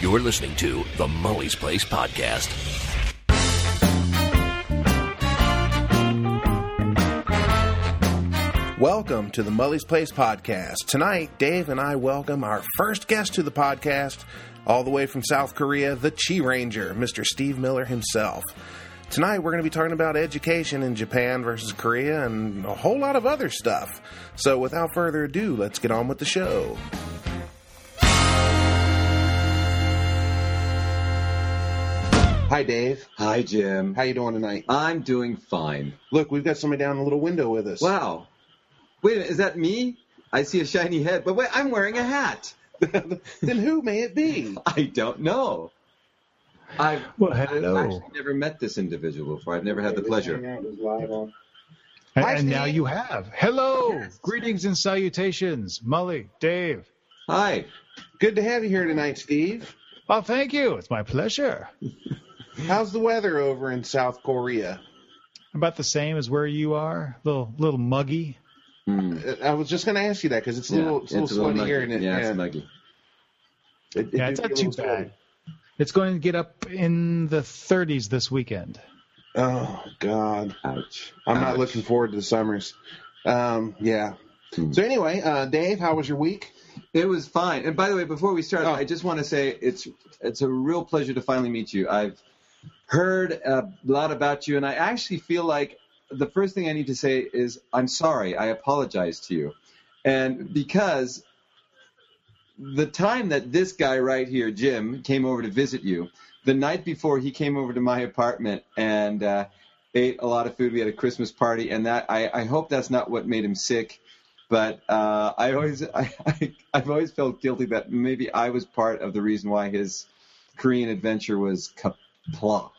You're listening to the Mully's Place Podcast. Welcome to the Mully's Place podcast. Tonight, Dave and I welcome our first guest to the podcast, all the way from South Korea, the Chi Ranger, Mr. Steve Miller himself. Tonight, we're going to be talking about education in Japan versus Korea and a whole lot of other stuff. So, without further ado, let's get on with the show. Hi, Dave. Hi, Jim. How you doing tonight? I'm doing fine. Look, we've got somebody down the little window with us. Wow. Wait, a minute, is that me? I see a shiny head, but wait, I'm wearing a hat. then who may it be? I don't know. I've, Well, I've actually never met this individual before. I've never had the pleasure. And, Hi, and now Steve. you have. Hello. Greetings and salutations. Molly, Dave. Hi. Good to have you here tonight, Steve. Well, thank you. It's my pleasure. How's the weather over in South Korea? About the same as where you are. Little little muggy. Uh, I was just going to ask you that because it's a Yeah, little, it's a little sweaty muggy. here. And it, yeah, it's muggy. It, it Yeah, it's not too little bad. It's going to get up in the 30s this weekend. Oh God, Ouch. I'm Ouch. not looking forward to the summers. Um, yeah. Hmm. So anyway, uh, Dave, how was your week? It was fine. And by the way, before we start, Oh. I just want to say it's it's a real pleasure to finally meet you. I've heard a lot about you, and I actually feel like the first thing I need to say is I'm sorry. I apologize to you, and because the time that this guy right here, Jim, came over to visit you, the night before he came over to my apartment and uh, ate a lot of food. We had a Christmas party, and that I, I hope that's not what made him sick. But uh, I always, I, I, I've always felt guilty that maybe I was part of the reason why his Korean adventure was kapla.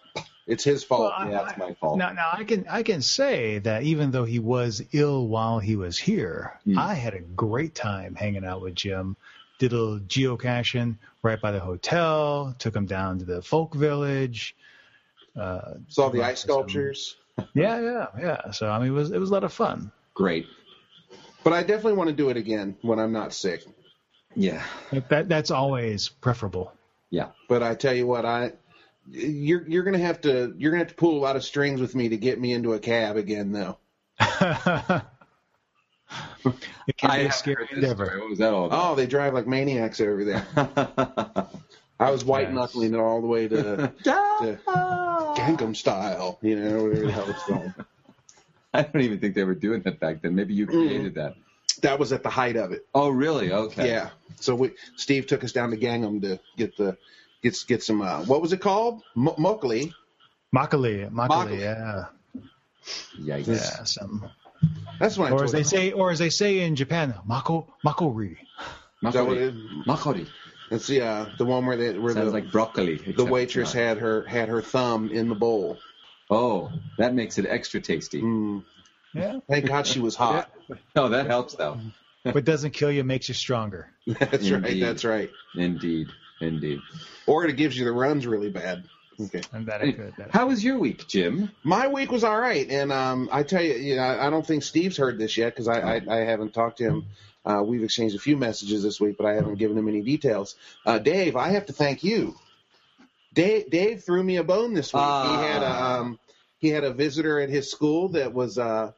It's his fault. Well, I- Yeah, it's my fault. Now, now I can I can say that even though he was ill while he was here, Hmm. I had a great time hanging out with Jim. Did a little geocaching right by the hotel. Took him down to the folk village. Uh, Saw the ice sculptures. yeah, yeah, yeah. So I mean, it was it was a lot of fun. Great. But I definitely want to do it again when I'm not sick. Yeah. That that's always preferable. Yeah. But I tell you what, I you're you're gonna have to you're gonna have to pull a lot of strings with me to get me into a cab again, though. it can I be a haven't gangrene heard this story. endeavor. What was that all about? Oh, they drive like maniacs over there. I was white knuckling it all the way to, to Gangnam style, you know, whatever the hell it's called. I don't even think they were doing that back then. Maybe you created that. That was at the height of it. Oh, really? Okay. Yeah. So we Steve took us down to Gangnam to get the get get some uh, what was it called? M- Mokli. Makali, Makali. makali, yeah, Yikes. yeah. Some, That's what I or as they him. say, or as they say in Japan, mako makori. Is that what it Makori. is? Makori. It's the uh, the one where they where Sounds the like broccoli. the waitress had her had her thumb in the bowl. Oh, that makes it extra tasty. Mm. Yeah, Thank God she was hot. Oh, that helps though. but doesn't kill you, makes you stronger. That's right. That's right. Indeed. Indeed. Or it gives you the runs really bad. Okay. And that I could. That How was your week, Jim? My week was all right, and um, I tell you, you know, I I don't think Steve's heard this yet because I, I I haven't talked to him. Uh, we've exchanged a few messages this week, but I haven't given him any details. Uh, Dave, I have to thank you. Dave, Dave threw me a bone this week. he Ah. had a um, he had a visitor at his school that was. Uh,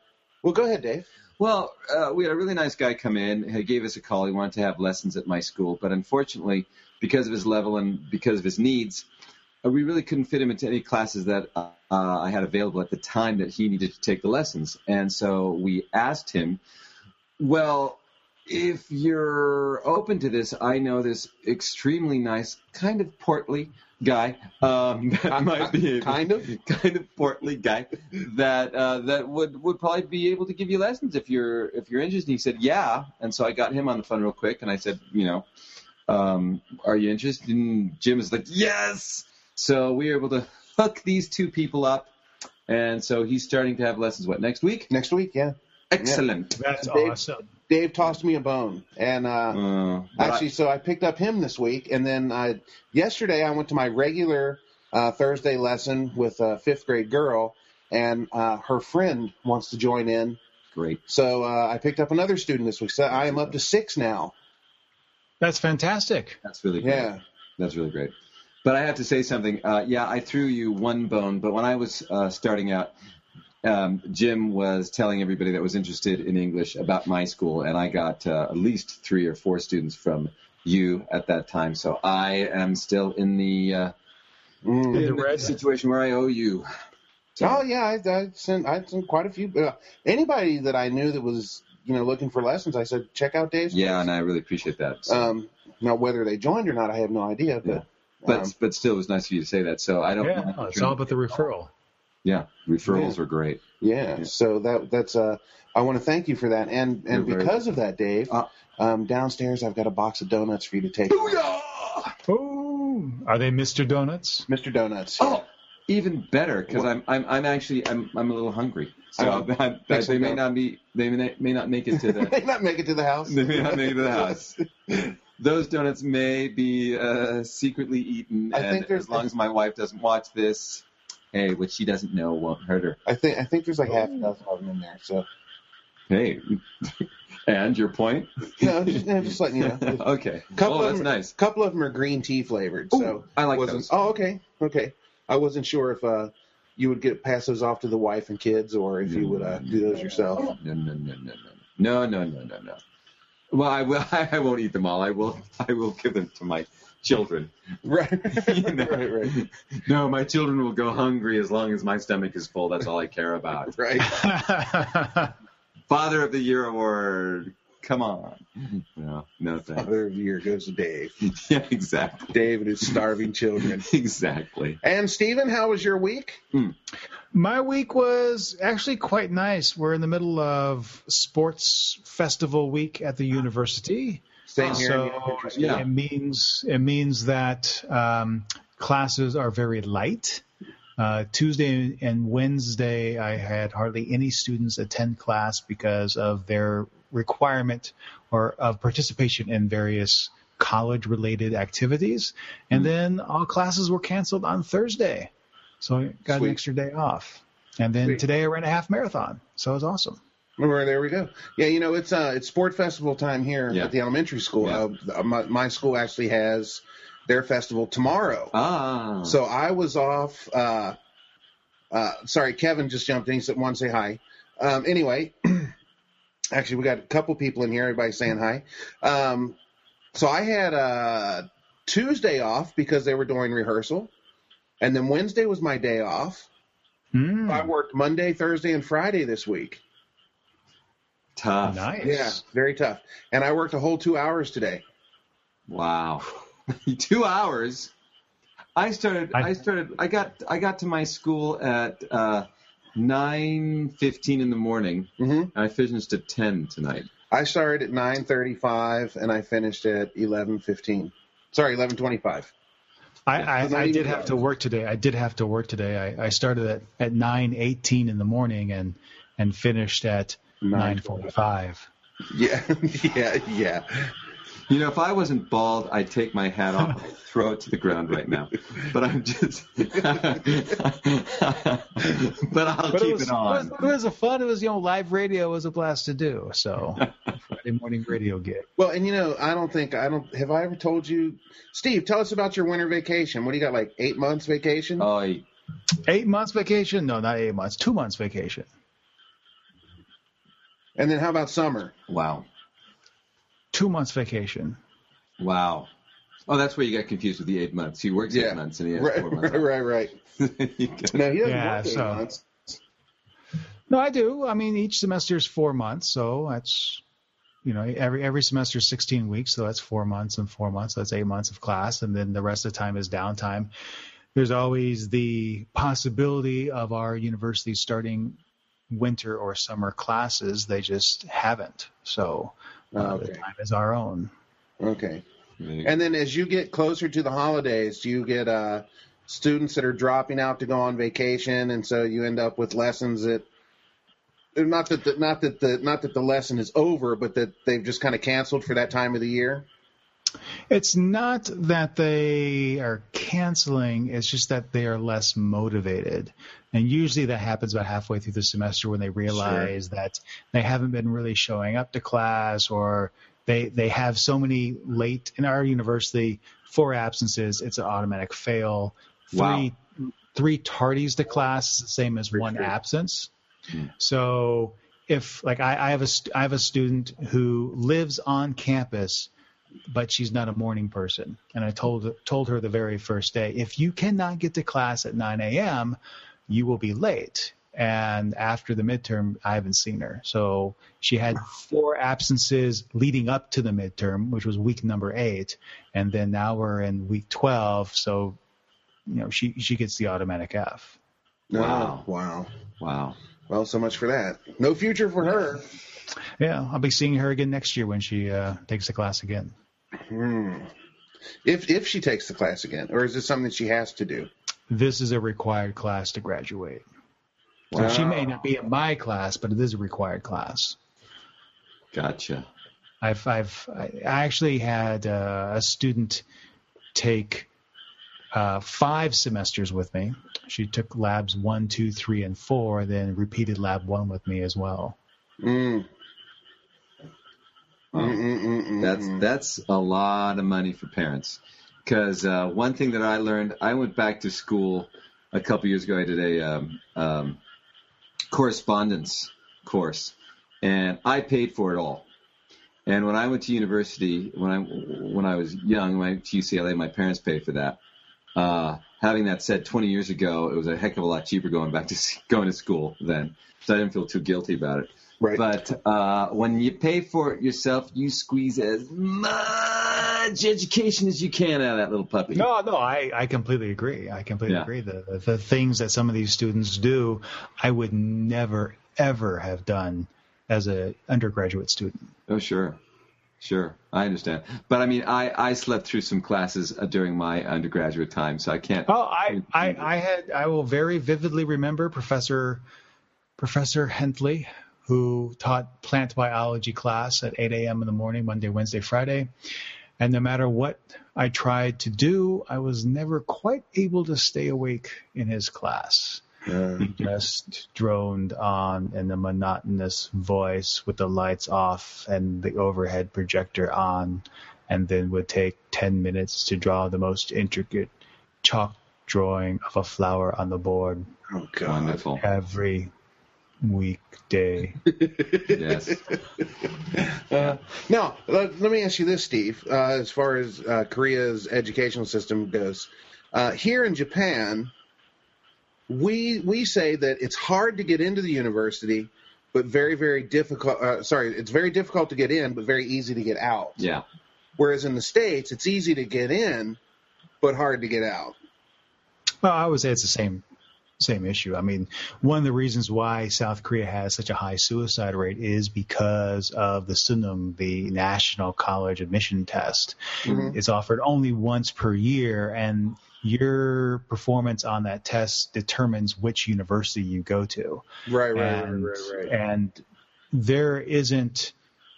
well, go ahead, Dave. Well, uh, we had a really nice guy come in. He gave us a call. He wanted to have lessons at my school, but unfortunately, because of his level and because of his needs, uh, we really couldn't fit him into any classes that uh, I had available at the time that he needed to take the lessons. And so we asked him, well, if you're open to this, I know this extremely nice, kind of portly guy um, that might be able, Kind of. kind of portly guy that uh, that would would probably be able to give you lessons if you're if you're interested. He said, yeah, and so I got him on the phone real quick, and I said, you know, um, are you interested? And Jim is like, yes. So we were able to hook these two people up, and so he's starting to have lessons. What next week? Next week, yeah. Excellent. that's Dave- awesome. Dave tossed me a bone, and uh, Uh, but I- Actually, so I picked up him this week, and then uh, yesterday I went to my regular uh, Thursday lesson with a fifth grade girl, and uh, her friend wants to join in. great. So uh, I picked up another student this week. So I am up to six now. That's fantastic. That's really good. Yeah. That's really great. But I have to say something. Uh, yeah, I threw you one bone, but when I was uh, starting out, um, Jim was telling everybody that was interested in English about my school, and I got uh, at least three or four students from you at that time. So I am still in the, uh, Mm. in the situation where I owe you. Oh yeah, I, I sent I sent quite a few. Uh, anybody that I knew that was you know looking for lessons, I said check out Dave's. Yeah, place." and I really appreciate that. So- Um, now whether they joined or not, I have no idea. But but um, but still, it was nice of you to say that. So I don't. Yeah, no, it's all about the referral. Yeah, referrals Yeah. are great. yeah, Yeah. so that that's uh, I want to thank you for that, and and You're very because of that, Dave, Uh, um, downstairs I've got a box of donuts for you to take, Oh, are they Mr. Donuts? Mr. Donuts. Oh, even better because I'm I'm I'm actually I'm I'm a little hungry. So Oh, I- make they may donuts. not be they may, may not make it to they the not make it to the house. they may not make it to the house. Those donuts may be uh, secretly eaten, I and think there's- as long as my wife doesn't watch this, hey, what she doesn't know won't hurt her. I think I think there's like half a dozen of them in there. So Hey, and your point? no, just, no, just letting you know. okay. Couple oh, of that's them, nice. couple of them are green tea flavored. So I like wasn't, those. Oh, okay, okay. I wasn't sure if uh, you would get pass those off to the wife and kids, or if you would uh, do those yourself. No, no, no, no, no, no, no, no, no, no. Well, I will. I won't eat them all. I will. I will give them to my children. Right, You know? right, right, No, my children will go hungry as long as my stomach is full. That's all I care about. right. Father of the Year award. Come on. No, no thanks. Father of the year goes to Dave. Yeah, exactly. Dave and his starving children. Exactly. And Stephen, how was your week? My week was actually quite nice. We're in the middle of sports festival week at the university. Same here. So the elementary school. Yeah. it means it means that um, classes are very light. Uh, Tuesday and Wednesday, I had hardly any students attend class because of their requirement or of participation in various college-related activities. And then all classes were canceled on Thursday, so I got Sweet. an extra day off. And then Sweet. today I ran a half marathon, so it was awesome. Well, there we go. Yeah, you know it's uh it's sport festival time here Yeah. at the elementary school. Yeah. Uh, my, my school actually has their festival tomorrow. Ah. So I was off. Uh, uh, sorry, Kevin just jumped in. He said, "Want to say hi?" Um, anyway, actually, we got a couple people in here. Everybody saying hi. Um, so I had uh, Tuesday off because they were doing rehearsal, and then Wednesday was my day off. Mm, I worked Monday, Thursday, and Friday this week. tough. nice. Yeah, very tough. And I worked a whole two hours today. Wow. Two hours. I started. I, I- started. I got. I got to my school at uh, nine fifteen in the morning. hmm I finished at ten tonight. I started at 9:35 and I finished at 11:15. Sorry, 11:25. I, I, I did have to work today. I did have to work today. I, I started at, at nine eighteen in the morning and and finished at nine forty five. Yeah, yeah, yeah. You know, if I wasn't bald, I'd take my hat off, and throw it to the ground right now. But I'm just. but I'll But keep it was, it on. It was, it was a fun. It was you know live radio was a blast to do. So Friday morning radio gig. Well, and you know, I don't think I don't have I ever told you, Steve. Tell us about your winter vacation. What do you got? Like eight months vacation? Oh, I- Eight months vacation? No, not eight months. Two months vacation. And then how about summer? wow, Two months vacation. wow. Oh, that's where you got confused with the eight months. He works Yeah. eight months and he has Right, four months. right, right, right. You got- No, he doesn't Yeah, work eight so- months. No, I do. I mean, each semester is four months, so that's you know every every semester is 16 weeks, so that's four months and four months. That's eight months of class, and then the rest of the time is downtime. There's always the possibility of our university starting winter or summer classes. They just haven't, so Oh, the okay. time is our own. Okay. Mm-hmm. And then as you get closer to the holidays, do you get uh, students that are dropping out to go on vacation, and so you end up with lessons that uh, not that the, not that the not that the lesson is over, but that they've just kind of canceled for that time of the year. It's not that they are canceling, it's just that they are less motivated. And usually that happens about halfway through the semester when they realize that they haven't been really showing up to class or they they have so many late in our university four absences. It's an automatic fail. Three three tardies to class, is the same as one absence. Hmm. So if like I, I have a I have a student who lives on campus, but she's not a morning person, and I told told her the very first day, if you cannot get to class at 9 a.m., you will be late. And after the midterm, I haven't seen her. So she had four absences leading up to the midterm, which was week number eight, and then now we're in week 12. So you know she she gets the automatic F. Wow. Wow. Wow. Well, so much for that. No future for her. Yeah, I'll be seeing her again next year when she uh, takes the class again. Hmm. If if she takes the class again, or is it something she has to do? This is a required class to graduate. So she may not be in my class, but it is a required class. Gotcha. I've I've I actually had uh, a student take uh, five semesters with me. She took labs one, two, three, and four, then repeated lab one with me as well. Mm. Wow. Mm-mm-mm-mm. That's that's a lot of money for parents. Because uh, one thing that I learned, I went back to school a couple years ago. I did a um, um, correspondence course, and I paid for it all. And when I went to university, when I when I was young, when I went to UCLA, my parents paid for that. Uh, having that said, 20 years ago, it was a heck of a lot cheaper going back to going to school then, so I didn't feel too guilty about it. Right. But uh, when you pay for it yourself, you squeeze as much education as you can out of that little puppy. No, no, I, I completely agree. I completely Yeah. agree. The, the the things that some of these students do, I would never ever have done as a undergraduate student. Oh, sure. Sure. I understand. But I mean, I, I slept through some classes uh, during my undergraduate time, so I can't. Oh, I, I, I had I will very vividly remember Professor Professor Hentley, who taught plant biology class at 8 a.m. in the morning, Monday, Wednesday, Friday. And no matter what I tried to do, I was never quite able to stay awake in his class. Uh, He just droned on in a monotonous voice with the lights off and the overhead projector on, and then would take 10 minutes to draw the most intricate chalk drawing of a flower on the board oh God. Wonderful. every weekday. Yes. Uh, now, let, let me ask you this, Steve. Uh, as far as uh, Korea's educational system goes, uh, here in Japan, we we say that it's hard to get into the university, but very very difficult. Uh, sorry, it's very difficult to get in, but very easy to get out. Yeah. Whereas in the states, it's easy to get in, but hard to get out. Well, I would say it's the same same issue. I mean, one of the reasons why South Korea has such a high suicide rate is because of the Suneung, the National College Admission Test. Mhm. It's offered only once per year, and your performance on that test determines which university you go to. Right, right, and, right, right, right. and there isn't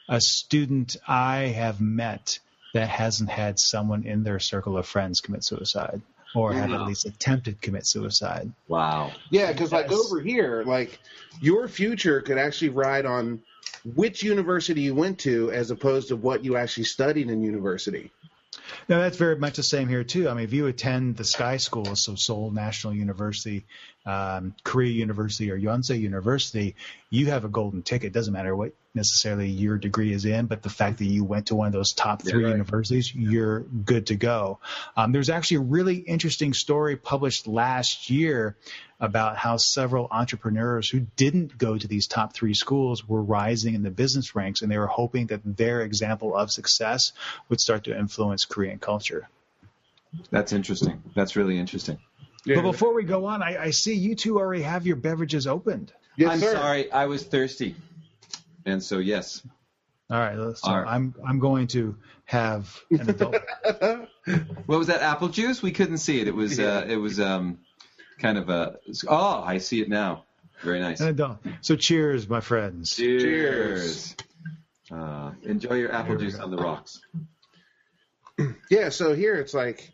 a student I have met that hasn't had someone in their circle of friends commit suicide or have at least attempted to commit suicide. Wow. Yeah, because like over here, like your future could actually ride on which university you went to as opposed to what you actually studied in university. No, that's very much the same here too. I mean, if you attend the Sky School, so Seoul National University, um, Korea University, or Yonsei University, you have a golden ticket. It doesn't matter what necessarily your degree is in, but the fact that you went to one of those top three right. universities, you're good to go. Um, there's actually a really interesting story published last year about how several entrepreneurs who didn't go to these top three schools were rising in the business ranks, and they were hoping that their example of success would start to influence Korean culture. That's interesting. That's really interesting. Yeah. But before we go on, I, I see you two already have your beverages opened. Yes, I'm sir. sorry. I was thirsty. And so, yes. All right, so All right. I'm I'm going to have an adult. What was that apple juice? We couldn't see it. It was uh, it was um, kind of a. Oh, I see it now. Very nice. an adult. So cheers, my friends. Cheers. Uh, enjoy your apple juice go. on the rocks. Yeah, so here it's like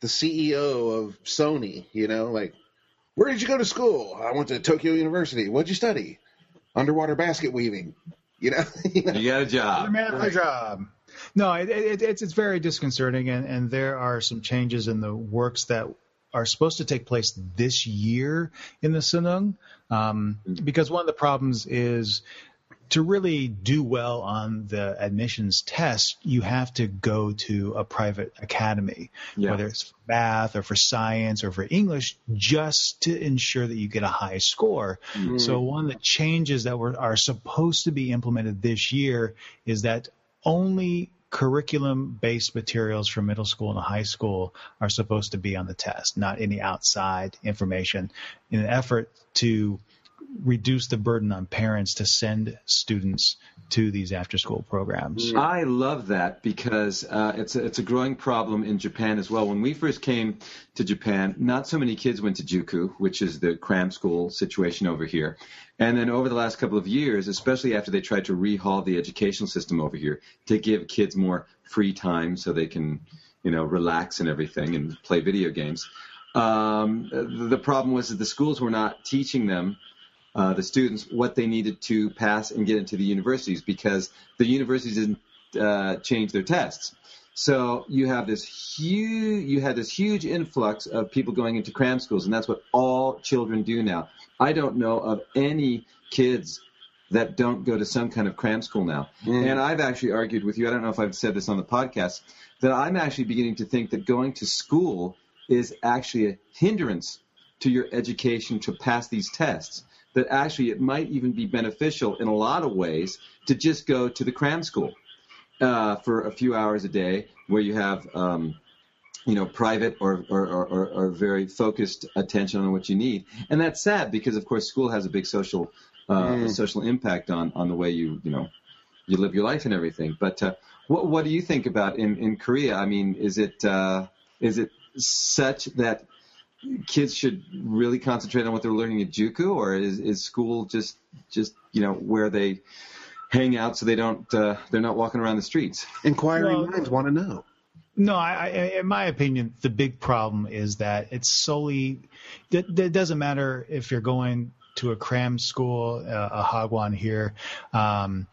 the CEO of Sony, you know, like, where did you go to school? I went to Tokyo University. What'd you study? Underwater basket weaving. You know, you, know? you got a job. man right. job. No, it, it, it's it's very disconcerting, and, and there are some changes in the works that are supposed to take place this year in the Sunung, um, because one of the problems is to really do well on the admissions test, you have to go to a private academy, yeah. whether it's for math or for science or for English, just to ensure that you get a high score. Mm-hmm. So one of the changes that were, are supposed to be implemented this year is that only curriculum based materials for middle school and high school are supposed to be on the test, not any outside information in an effort to reduce the burden on parents to send students to these after school programs. I love that because uh, it's a, it's a growing problem in Japan as well. When we first came to Japan, not so many kids went to Juku, which is the cram school situation over here. And then over the last couple of years, especially after they tried to rehaul the educational system over here to give kids more free time so they can, you know, relax and everything and play video games. Um, the problem was that the schools were not teaching them uh, the students what they needed to pass and get into the universities because the universities didn't uh, change their tests. So you have this huge, you had this huge influx of people going into cram schools, and that's what all children do now. I don't know of any kids that don't go to some kind of cram school now. Mm. And I've actually argued with you. I don't know if I've said this on the podcast that I'm actually beginning to think that going to school is actually a hindrance to your education to pass these tests that actually it might even be beneficial in a lot of ways to just go to the cram school uh, for a few hours a day where you have um, you know private or, or, or, or, very focused attention on what you need. And that's sad because of course school has a big social uh, mm. social impact on on the way you you know you live your life and everything. But uh, what what do you think about in in Korea? I mean is it uh, is it such that kids should really concentrate on what they're learning at Juku, or is, is school just just you know where they hang out so they don't uh, they're not walking around the streets? Inquiring well, minds want to know. No, I, I, in my opinion, the big problem is that it's solely. It, it doesn't matter if you're going to a cram school, uh, a hagwon here, um,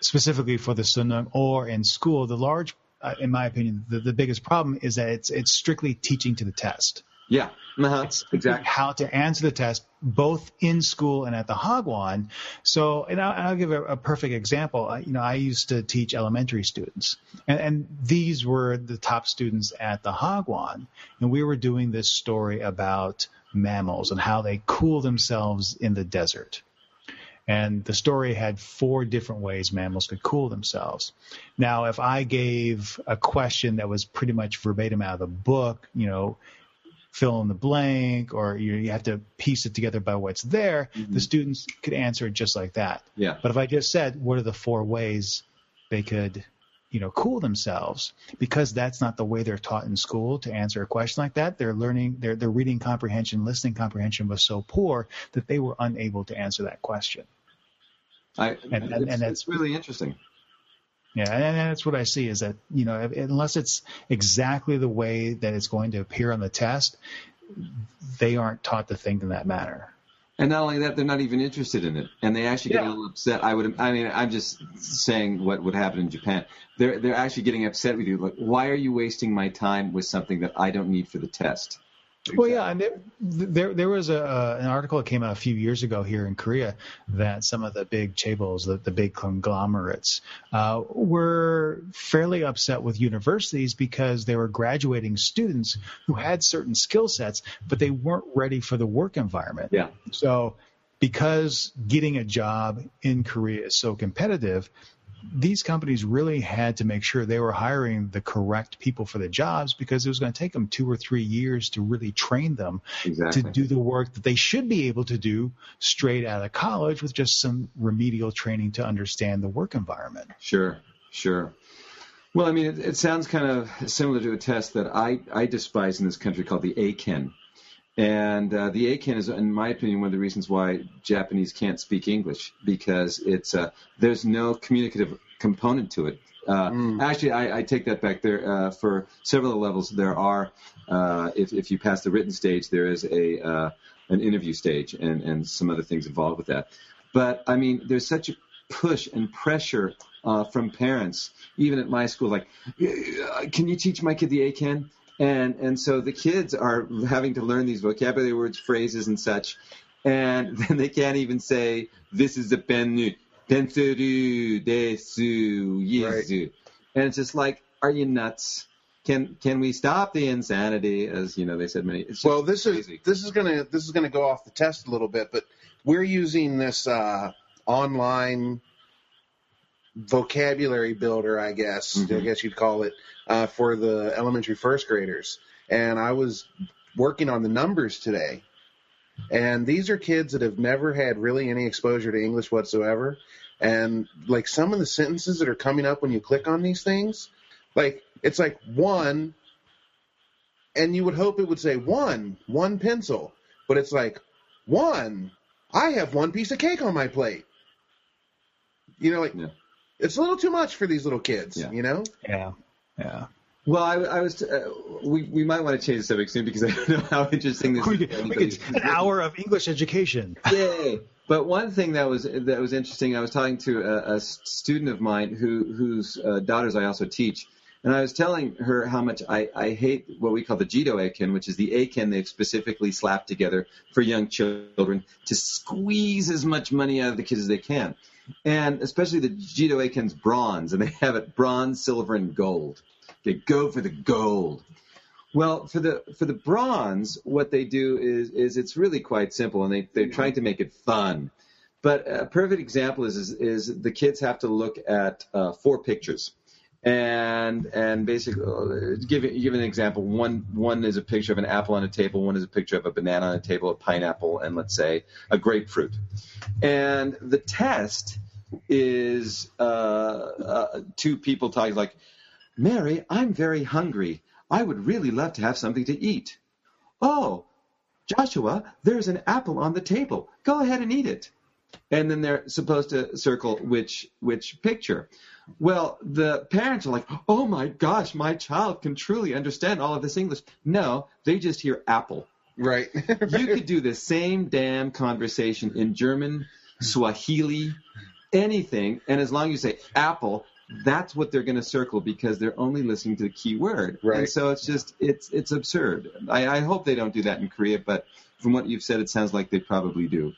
specifically for the Sunung, or in school. The large, uh, in my opinion, the, the biggest problem is that it's it's strictly teaching to the test. Yeah, uh-huh. Exactly how to answer the test both in school and at the Hagwon. So, and I'll, I'll give a, a, perfect example. I, you know, I used to teach elementary students, and, and these were the top students at the Hagwon, and we were doing this story about mammals and how they cool themselves in the desert. And the story had four different ways mammals could cool themselves. Now, if I gave a question that was pretty much verbatim out of the book, you know, fill in the blank or you, you have to piece it together by what's there, mm-hmm. the students could answer it just like that. Yeah. But if I just said, what are the four ways they could, you know, cool themselves? Because that's not the way they're taught in school to answer a question like that. They're learning, their, their reading comprehension, listening comprehension was so poor that they were unable to answer that question. I, and, and, and it's really interesting. Yeah, and that's what I see is that you know unless it's exactly the way that it's going to appear on the test, they aren't taught to think in that manner. And not only that, they're not even interested in it, and they actually get yeah. a little upset. I would, I mean, I'm just saying what would happen in Japan. They're they're actually getting upset with you. Like, why are you wasting my time with something that I don't need for the test? Exactly. Well, yeah, and there, there, there was a, uh, an article that came out a few years ago here in Korea that some of the big chaebols, the, the big conglomerates, uh, were fairly upset with universities because they were graduating students who had certain skill sets, but they weren't ready for the work environment. Yeah. So, because getting a job in Korea is so competitive, these companies really had to make sure they were hiring the correct people for the jobs because it was going to take them two or three years to really train them exactly. to do the work that they should be able to do straight out of college with just some remedial training to understand the work environment. Sure, sure. Well, I mean, it, it sounds kind of similar to a test that I, I despise in this country called the Eiken. And uh, the Eiken is, in my opinion, one of the reasons why Japanese can't speak English because it's uh, there's no communicative component to it. Uh, mm. Actually, I, I, take that back. There uh, for several levels, there are. Uh, if, if you pass the written stage, there is a uh, an interview stage and, and some other things involved with that. But I mean, there's such a push and pressure uh, from parents, even at my school, like, "Uh, can you teach my kid the Eiken? And and so the kids are having to learn these vocabulary words, phrases, and such, and then they can't even say this is a pennu, pensuru, desu, yesu, and it's just like, are you nuts? Can can we stop the insanity? As you know, they said many. Well, this crazy. is this is gonna this is gonna go off the test a little bit, but we're using this uh, online vocabulary builder, I guess. I Mhm. guess you'd call it uh, for the elementary first graders. And I was working on the numbers today, and these are kids that have never had really any exposure to English whatsoever. And like some of the sentences that are coming up when you click on these things, like it's like one and you would hope it would say one, one pencil, but it's like one. I have one piece of cake on my plate. You know, like Yeah. It's a little too much for these little kids. Yeah. You know, Yeah. Yeah. Well, I, I was. Uh, we we might want to change the subject soon because I don't know how interesting this We is. we could, an hour of English education. Yay! But one thing that was that was interesting, I was talking to a, a student of mine who whose uh, daughters I also teach, and I was telling her how much I, I hate what we call the Jido Eiken, which is the Eiken they've specifically slapped together for young children to squeeze as much money out of the kids as they can, and especially the Jido Eiken's bronze, and they have it bronze, silver, and gold. Okay, go for the gold. Well, for the for the bronze, what they do is is it's really quite simple, and they they're trying to make it fun. But a perfect example is is, is the kids have to look at uh, four pictures, and and basically uh, give give an example. One one is a picture of an apple on a table. One is a picture of a banana on a table, a pineapple, and let's say a grapefruit. And the test is uh, uh, two people talking like, Mary, I'm very hungry. I would really love to have something to eat. Oh, Joshua, there's an apple on the table. Go ahead and eat it. And then they're supposed to circle which which picture. Well, the parents are like, "Oh my gosh, my child can truly understand all of this English." No, they just hear apple. right? You could do the same damn conversation in German, Swahili, anything, and as long as you say apple, that's what they're going to circle because they're only listening to the key word. Right. And so it's just it's it's absurd. I, I hope they don't do that in Korea, but from what you've said, it sounds like they probably do.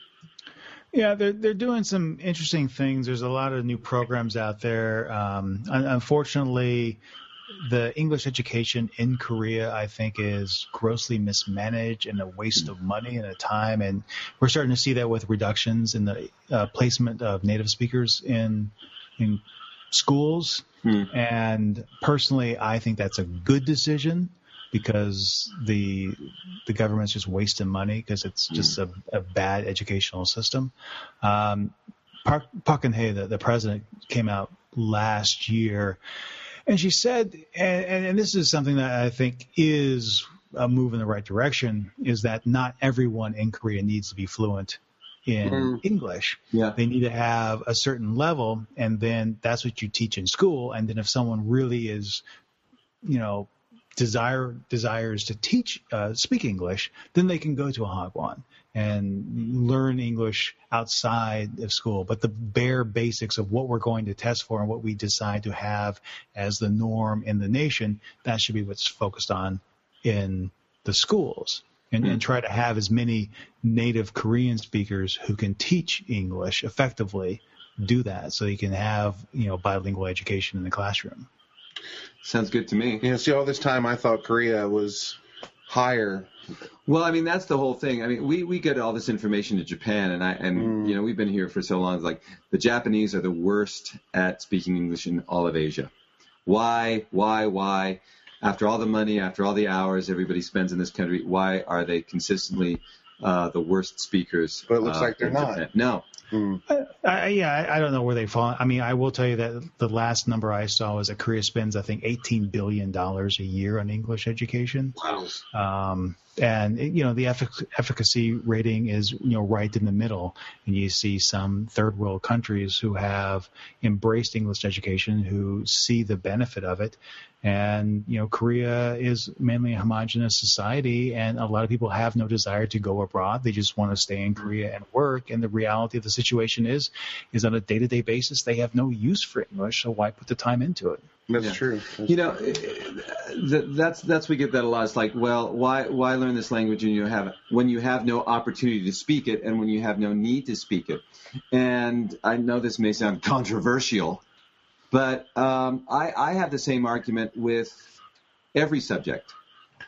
Yeah, they're they're doing some interesting things. There's a lot of new programs out there. Um, unfortunately, the English education in Korea, I think, is grossly mismanaged and a waste of money and a time. And we're starting to see that with reductions in the uh, placement of native speakers in in schools. Hmm. And personally, I think that's a good decision because the the government's just wasting money because it's just a, a bad educational system. Um, Park Park Geun-hye, the, the president, came out last year, and she said, and, and, and this is something that I think is a move in the right direction, is that not everyone in Korea needs to be fluent in Mm. English. Yeah. They need to have a certain level, and then that's what you teach in school. And then if someone really is, you know, desire desires to teach uh, speak English, then they can go to a Hagwon and learn English outside of school. But the bare basics of what we're going to test for and what we decide to have as the norm in the nation, that should be what's focused on in the schools. And, and try to have as many native Korean speakers who can teach English effectively do that so you can have you know bilingual education in the classroom. Sounds good to me. you know, see, all this time I thought Korea was higher. Well, I mean that's the whole thing. I mean, we, we get all this information to Japan, and I and you know we've been here for so long. It's like the Japanese are the worst at speaking English in all of Asia. Why? Why? Why? After all the money, after all the hours everybody spends in this country, why are they consistently uh, the worst speakers? But it looks uh, like they're not. Japan? No. I, yeah, I, I don't know where they fall. I mean, I will tell you that the last number I saw was that Korea spends, I think, eighteen billion dollars a year on English education. Wow. Um, and you know the effic- efficacy rating is you know right in the middle, and you see some third world countries who have embraced English education, who see the benefit of it, And, you know, Korea is mainly a homogenous society, and a lot of people have no desire to go abroad. They just want to stay in Korea and work. And the reality of the situation is, is on a day to day basis, they have no use for English, so why put the time into it? That's Yeah. true. You know, th- that's that's we get that a lot. It's like, well, why why learn this language when you have when you have no opportunity to speak it and when you have no need to speak it. And I know this may sound controversial, but um, I I have the same argument with every subject,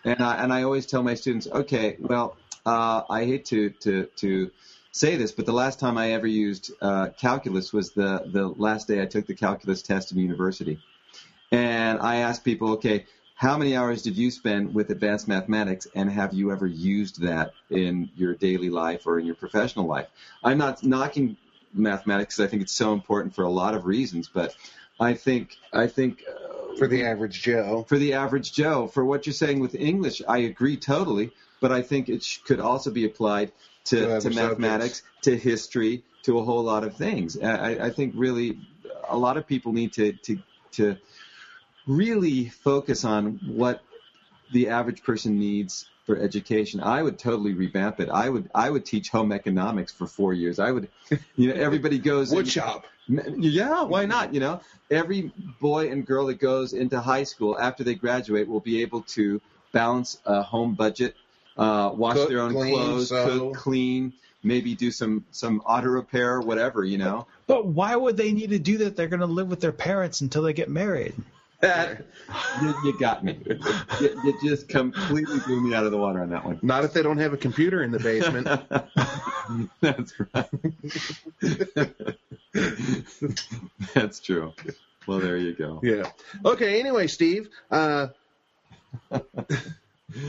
and I and I always tell my students, okay, well, uh, I hate to to to say this, but the last time I ever used uh, calculus was the the last day I took the calculus test in university and I asked people, okay, how many hours did you spend with advanced mathematics, and have you ever used that in your daily life or in your professional life? I'm not knocking mathematics because I think it's so important for a lot of reasons, but I think I think uh, For the average Joe. for the average Joe, for what you're saying with English, I agree totally, but I think it sh- could also be applied To to, to mathematics, to history, to a whole lot of things. I, I- I think really a lot of people need to, to, to really focus on what the average person needs for education. I would totally revamp it. I would I would teach home economics for four years. I would, you know, everybody goes Wood shop. yeah, why not? You know, every boy and girl that goes into high school after they graduate will be able to balance a home budget, uh, wash Cook, their own clean, clothes, sew. cook, clean, maybe do some some auto repair, whatever. You know, But why would they need to do that? They're going to live with their parents until they get married. That you, you got me. You, you just completely blew me out of the water on that one. Not if they don't have a computer in the basement. That's right. That's true. Well, there you go. yeah. Okay. Anyway, Steve. Uh,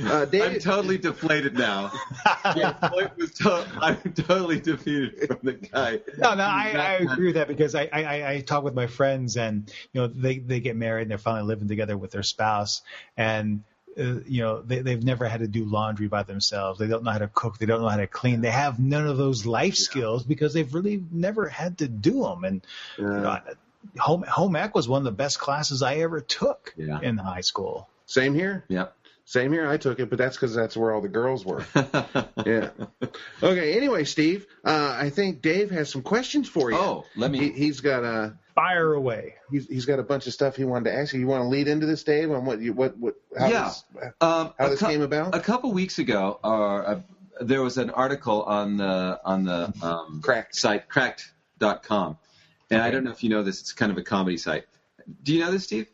uh, I'm totally deflated now. Your point was to- I'm totally defeated from the guy. No, no, I, I agree with that because I, I, I- I talk with my friends and, you know, they, they get married and they're finally living together with their spouse and, uh, you know, they, they've never had to do laundry by themselves. They don't know how to cook. They don't know how to clean. They have none of those life skills because they've really never had to do them. And, you know, home, home ec was one of the best classes I ever took Yeah. in high school. Same here. Yep. Same here. I took it, but that's because that's where all the girls were. yeah. Okay. Anyway, Steve. Uh, I think Dave has some questions for you. Oh, let me. he's got a Fire away. he's, he's got a bunch of stuff he wanted to ask you. You want to lead into this, Dave, on what you what what how Yeah. this, Um, how this cou- came about? A couple weeks ago, uh, uh, there was an article on the on the um, Cracked. site cracked.com, and I don't know if you know this. It's kind of a comedy site. Do you know this, Steve?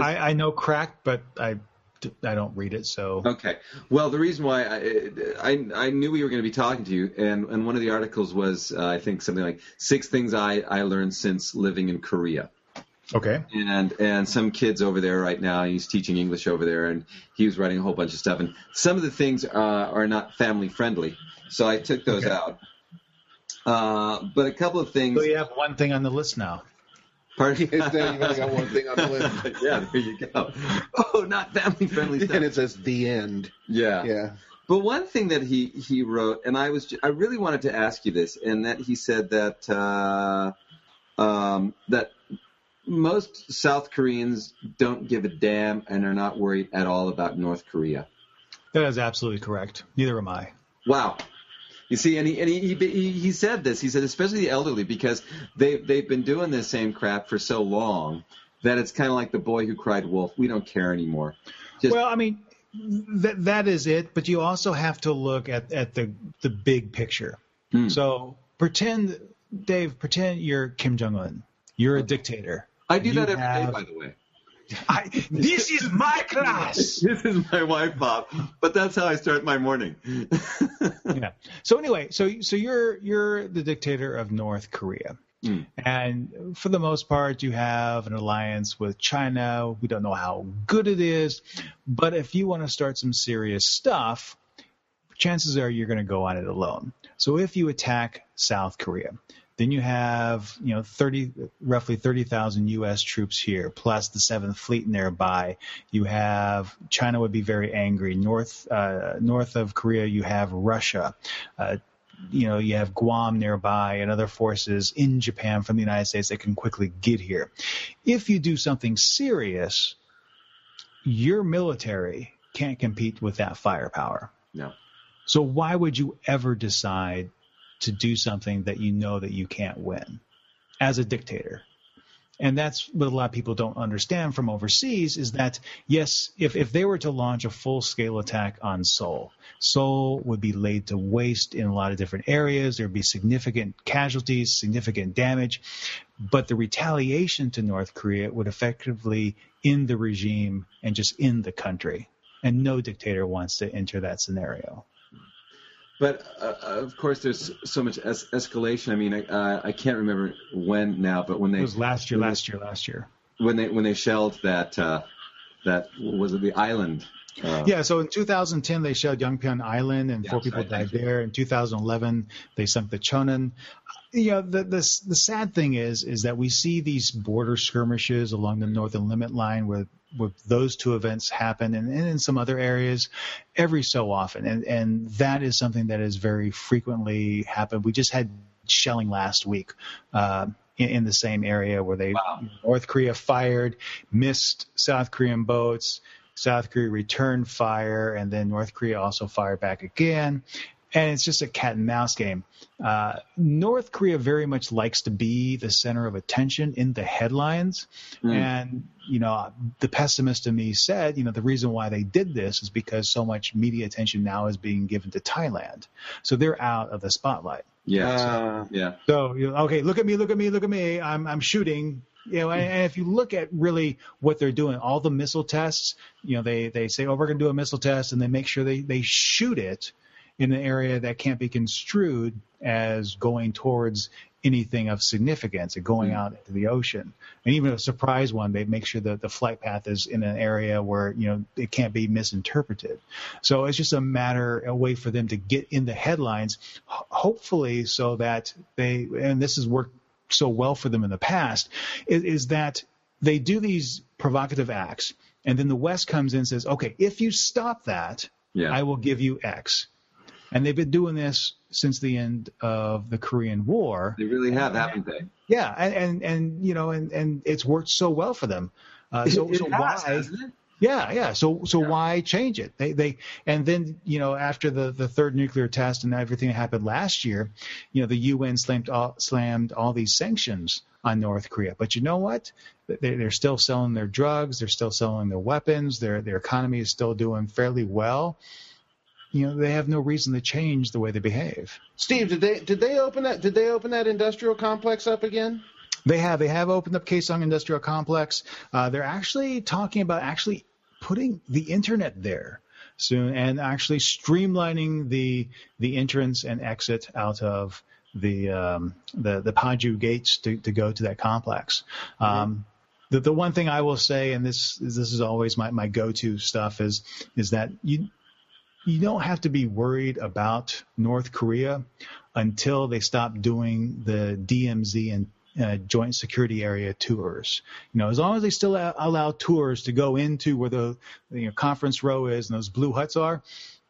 I, I know cracked, but I, I don't read it. So Okay. Well, the reason why I I, I knew we were going to be talking to you, and, and one of the articles was uh, I think something like six things I, I learned since living in Korea. okay. and and some kids over there right now. He's teaching English over there, and he was writing a whole bunch of stuff. And some of the things uh, are not family friendly, so I took those Okay. out. Uh, but a couple of things. So you have one thing on the list now. Pardon? It's there, you've only got one thing on the list. yeah, there you go. Oh, not family friendly stuff. and it says the end. yeah. Yeah. But one thing that he he wrote, and I was ju- I really wanted to ask you this, and that he said that uh, um, that most South Koreans don't give a damn and are not worried at all about North Korea. That is absolutely correct. Neither am I. Wow. You see, and he and he, he he said this. He said, especially the elderly, because they they've been doing this same crap for so long that it's kind of like the boy who cried wolf. We don't care anymore. Just Well, I mean, that that is it. But you also have to look at at the the big picture. Hmm. So pretend, Dave, pretend you're Kim Jong Un. You're a dictator. I do that every day, have- by the way. I, this is my class. This is my wife, Bob, but that's how I start my morning. yeah. So anyway, so so you're you're the dictator of North Korea. Mm. And for the most part, you have an alliance with China. We don't know how good it is, but if you want to start some serious stuff, chances are you're going to go on it alone. So if you attack South Korea, then you have, you know, 30, roughly 30,000 U.S. troops here, plus the Seventh Fleet nearby. You have China would be very angry. North, uh, north of Korea, you have Russia. Uh, you know, you have Guam nearby and other forces in Japan from the United States that can quickly get here. If you do something serious, your military can't compete with that firepower. No. So why would you ever decide to do something that you know that you can't win as a dictator? And that's what a lot of people don't understand from overseas is that, yes, if, if they were to launch a full scale attack on Seoul, Seoul would be laid to waste in a lot of different areas. There would be significant casualties, significant damage. But the retaliation to North Korea would effectively end the regime and just end the country. And no dictator wants to enter that scenario. But uh, of course, there's so much es- escalation. I mean, I, uh, I can't remember when now, but when they It was last year, last year, last year. when they when they shelled that uh, that was it the island. Uh, Yeah, so in 2010 they shelled Yeonpyeong Island and four people right, died there. In 2011 they sunk the Cheonan. You know, the, the the sad thing is is that we see these border skirmishes along the northern limit line where where those two events happen and, and in some other areas every so often and and that is something that is very frequently happened. We just had shelling last week. Uh, in, in the same area where they Wow. North Korea fired, missed South Korean boats. South Korea returned fire, and then North Korea also fired back again. And it's just a cat and mouse game. Uh, North Korea very much likes to be the center of attention in the headlines. And, you know, the pessimist in me said, you know, the reason why they did this is because so much media attention now is being given to Thailand. So they're out of the spotlight. yeah, Uh, yeah. So you know, okay, look at me, look at me, look at me. I'm I'm shooting. You know, and, and if you look at really what they're doing, all the missile tests, you know, they they say, oh, we're going to do a missile test, and they make sure they they shoot it in an area that can't be construed as going towards anything of significance or going hmm. out into the ocean. And even a surprise one, they make sure that the flight path is in an area where, you know, it can't be misinterpreted. So it's just a matter, a way for them to get in the headlines, hopefully so that they, and this has worked so well for them in the past, is, is that they do these provocative acts and then the West comes in and says, okay, if you stop that, Yeah. I will give you X. And they've been doing this since the end of the Korean War. They really have, haven't they? Yeah, and and, and you know, and, and it's worked so well for them. Uh, so It so has, why? Yeah, yeah. So so why change it? They they and then you know after the the third nuclear test and everything that happened last year, you know the UN slammed all, slammed all these sanctions on North Korea. But you know what? They, they're still selling their drugs. They're still selling their weapons. Their their economy is still doing fairly well. You know they have no reason to change the way they behave. Steve, did they did they open that did they open that industrial complex up again? They have. They have opened up Kaesong Industrial Complex. Uh, they're actually talking about actually putting the internet there soon and actually streamlining the the entrance and exit out of the um, the the Paju gates to, to go to that complex. Um, the, the one thing I will say, and this is, this is always my, my go-to stuff, is is that you you don't have to be worried about North Korea until they stop doing the DMZ and uh, joint security area tours. You know, as long as they still a- allow tours to go into where the you know, conference row is and those blue huts are,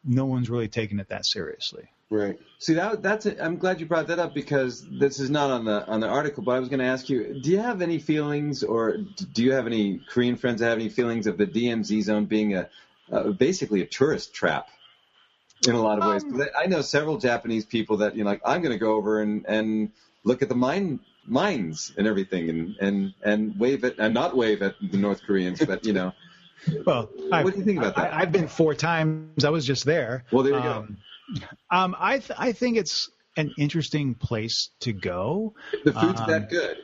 no one's really taking it that seriously. Right. See that that's it. I'm glad you brought that up because this is not on the on the article. But I was going to ask you, do you have any feelings, or do you have any Korean friends that have any feelings of the DMZ zone being a uh, basically a tourist trap in a lot of ways? I I know several Japanese people that you know, like I'm going to go over and and look at the mine mines and everything, and and and wave at and not wave at the North Koreans, but you know, Well, what do you think about that? I, I've been four times. I was just there. Well, there you go. um, Um, I th- I think it's an interesting place to go. the food's um, that good.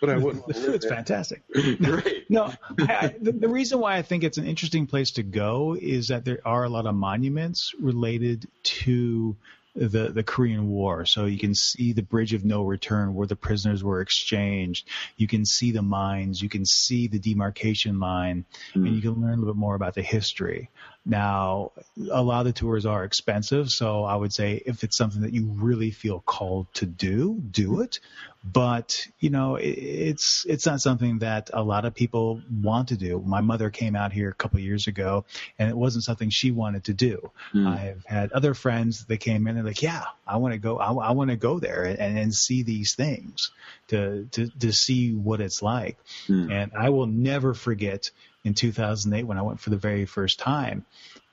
But I wouldn't. The food's fantastic. Great. No, I, I, the, the reason why I think it's an interesting place to go is that there are a lot of monuments related to the the Korean War. So you can see the Bridge of No Return where the prisoners were exchanged. You can see the mines. You can see the demarcation line, and hmm. you can learn a little bit more about the history. Now, a lot of the tours are expensive, so I would say if it's something that you really feel called to do, do mm-hmm. it. But you know, it, it's it's not something that a lot of people want to do. My mother came out here a couple of years ago, and it wasn't something she wanted to do. Mm. I've had other friends that came in and like, yeah, I want to go. I, I want to go there and, and see these things to to to see what it's like. Mm. And I will never forget in 2008 when I went for the very first time.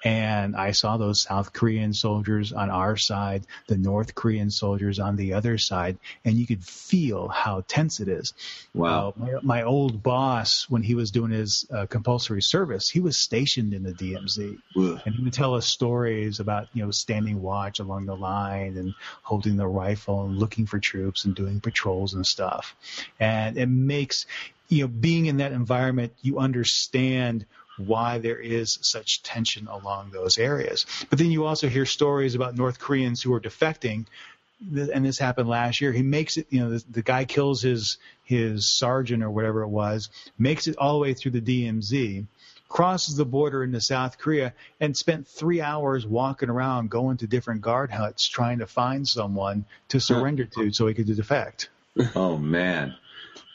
And I saw those South Korean soldiers on our side, the North Korean soldiers on the other side, and you could feel how tense it is. Wow. Uh, my, my old boss, when he was doing his uh, compulsory service, he was stationed in the DMZ. Ugh. And he would tell us stories about, you know, standing watch along the line and holding the rifle and looking for troops and doing patrols and stuff. And it makes, you know, being in that environment, you understand why there is such tension along those areas. But then you also hear stories about North Koreans who are defecting and this happened last year. He makes it, you know, the, the, guy kills his his sergeant or whatever it was, makes it all the way through the DMZ, crosses the border into South Korea, and spent three hours walking around, going to different guard huts, trying to find someone to surrender to so he could defect. Oh man.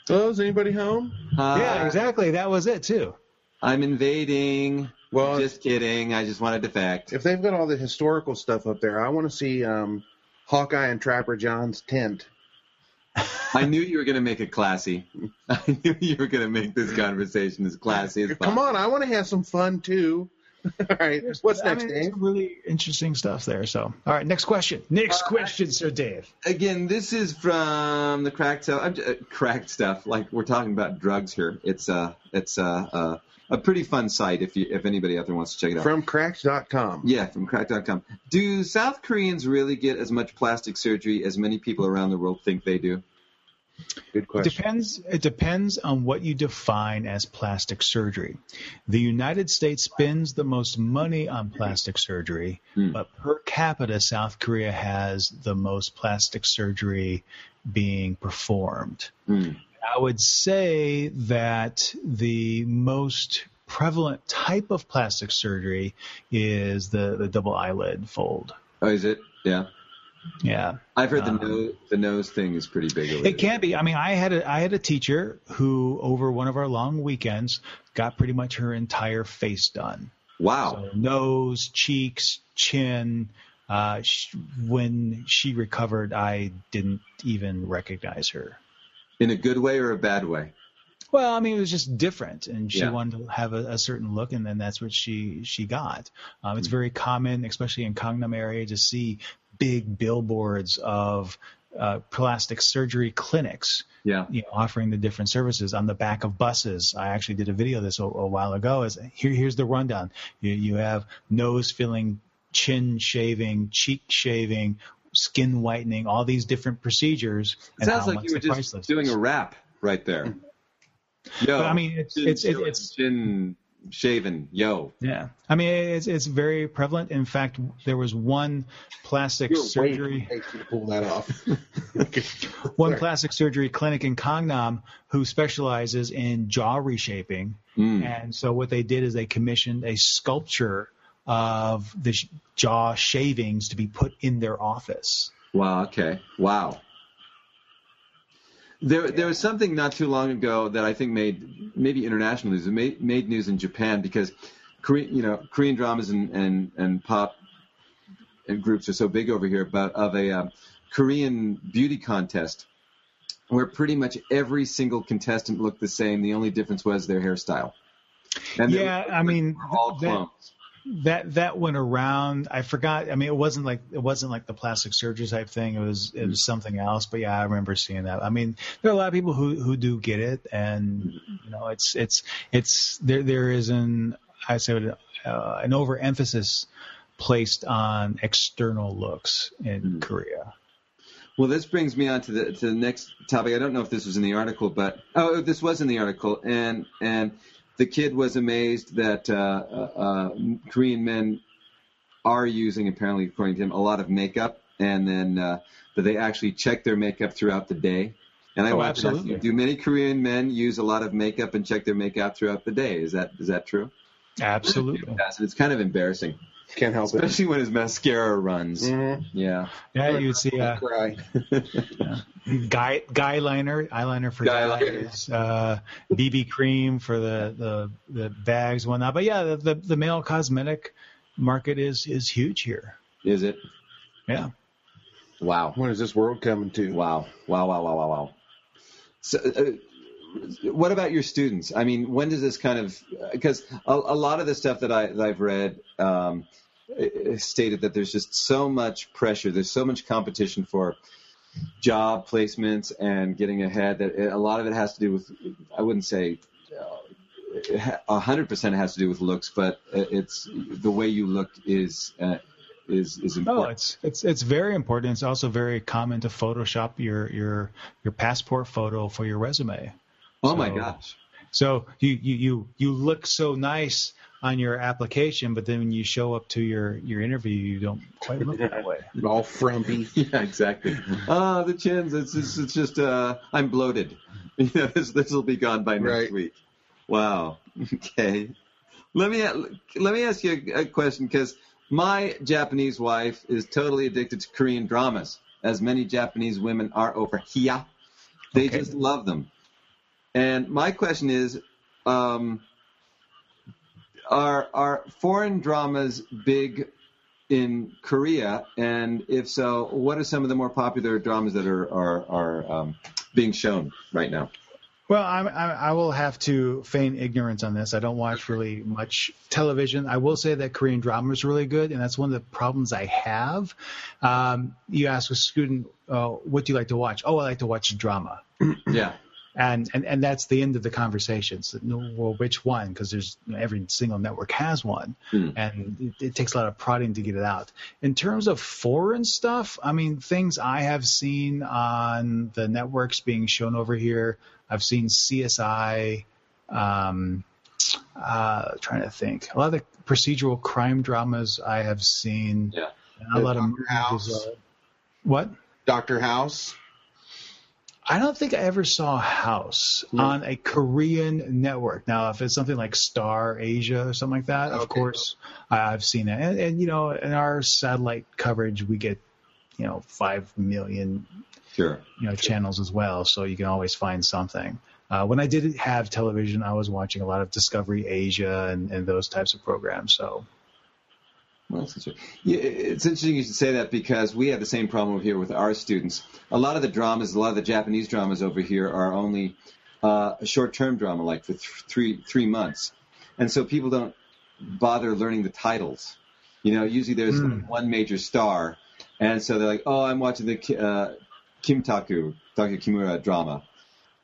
Oh, is anybody home? Uh, yeah, exactly. That was it too. I'm invading. Well, just kidding. I just wanted to fact. If they've got all the historical stuff up there, I want to see um, Hawkeye and Trapper John's tent. I knew you were going to make it classy. I knew you were going to make this conversation as classy as possible. Come on, I want to have some fun too. all right, what's I next, mean, Dave? Some really interesting stuff there. So, all right, next question. Next Uh, question, Sir Dave. Again, this is from the cracked stuff. I'm uh, cracked stuff. Like we're talking about drugs here. It's uh, it's uh, uh, a pretty fun site if you if anybody out there wants to check it out. From cracked.com. yeah, from crack.com. Do South Koreans really get as much plastic surgery as many people around the world think they do? Good It depends. It depends on what you define as plastic surgery. The United States spends the most money on plastic surgery, Hmm. but per capita, South Korea has the most plastic surgery being performed. Hmm. I would say that the most prevalent type of plastic surgery is the, the double eyelid fold. Oh, is it? Yeah. Yeah. I've heard the Um, nose the nose thing is pretty big over It can be. I mean, I had a I had a teacher who over one of our long weekends got pretty much her entire face done. Wow. So nose, cheeks, chin. Uh, sh- when she recovered, I didn't even recognize her. In a good way or a bad way? Well, I mean, it was just different, and she Yeah. wanted to have a, a certain look, and then that's what she she got. Um, it's very common, especially in Gangnam area, to see big billboards of uh, plastic surgery clinics Yeah. you know, offering the different services on the back of buses. I actually did a video of this a, a while ago. Is here, here's the rundown. You, you have nose filling, chin shaving, cheek shaving, skin whitening, all these different procedures. Sounds like you were just doing a rap right there. But, I mean, it's chin it's it's chin shaven. Yo, yeah. I mean, it's it's very prevalent. In fact, there was one plastic You're surgery. waiting to pull that off. one plastic surgery clinic in Gangnam who specializes in jaw reshaping. Mm. And so what they did is they commissioned a sculpture of the sh- jaw shavings to be put in their office. Wow. Okay. Wow. There, there was something not too long ago that I think made maybe international news. It made, made news in Japan because Korean, you know, Korean dramas and and, and pop and groups are so big over here. But of a um, Korean beauty contest where pretty much every single contestant looked the same. The only difference was their hairstyle. And Yeah, were- I mean, all clones. That that went around. I forgot. I mean, it wasn't like it wasn't like the plastic surgery type thing. It was it was something else. But yeah, I remember seeing that. I mean, there are a lot of people who who do get it, and you know, it's it's it's there there is an I say uh, an overemphasis placed on external looks in Korea. Well, this brings me on to the to the next topic. I don't know if this was in the article, but oh, this was in the article, and and the kid was amazed that uh, uh, uh, Korean men are using, apparently, according to him, a lot of makeup, and then uh, that they actually check their makeup throughout the day. And I Oh, absolutely. do many Korean men use a lot of makeup and check their makeup throughout the day? Is that is that true? Absolutely. It's kind of embarrassing, Can't help it. especially when his mascara runs. Mhm. Yeah. Yeah, you would see uh, Cry. guy guy liner, eyeliner for Guy liner. guys, uh, BB cream for the, the the bags and whatnot. But yeah, the, the the male cosmetic market is is huge here. Is it? Yeah. Wow. When is this world coming to? Wow. Wow, wow, wow, wow, wow. So, uh, what about your students? I mean, when does this kind of because a, a lot of the stuff that I that I've read um, stated that there's just so much pressure, there's so much competition for job placements and getting ahead that a lot of it has to do with I wouldn't say a hundred percent has to do with looks, but it's the way you look is uh, is is important. Oh, it's it's it's very important. It's also very common to Photoshop your your your passport photo for your resume. Oh so, my gosh! So you you you you look so nice on your application, but then when you show up to your your interview, you don't quite look that way. All frumpy. yeah, exactly. Ah, the chins. It's just, it's just uh, I'm bloated. You know, this this will be gone by next right. week. Wow. Okay. Let me let me ask you a, a question because my Japanese wife is totally addicted to Korean dramas, as many Japanese women are over here. They okay. just love them. And my question is, um, are are foreign dramas big in Korea? And if so, what are some of the more popular dramas that are are, are um, being shown right now? Well, I'm, i will have to feign ignorance on this. I don't watch really much television. I will say that Korean drama is really good, and that's one of the problems I have. Um, you ask a student, uh, "What do you like to watch?" Oh, I like to watch drama. yeah. And, and and that's the end of the conversation. So, well, which one? Because there's you know, every single network has one, mm. and it, it takes a lot of prodding to get it out. In terms of foreign stuff, I mean, things I have seen on the networks being shown over here I've seen CSI. Um, uh, trying to think. A lot of the procedural crime dramas I have seen. Yeah. A lot Dr. of House. Uh, what? Doctor House. I don't think I ever saw House mm. on a Korean network. Now, if it's something like Star Asia or something like that, okay. of course I've seen it. And, and, you know, in our satellite coverage, we get you know five million sure. you know channels as well, so you can always find something. Uh, when I did have television, I was watching a lot of Discovery Asia and, and those types of programs. So. Well, that's yeah, it's interesting you should say that because we have the same problem over here with our students. A lot of the dramas, a lot of the Japanese dramas over here are only uh, a short-term drama, like for th- three three months, and so people don't bother learning the titles. You know, usually there's mm. one major star, and so they're like, oh, I'm watching the uh, Kimutaku, Taku Kimura drama.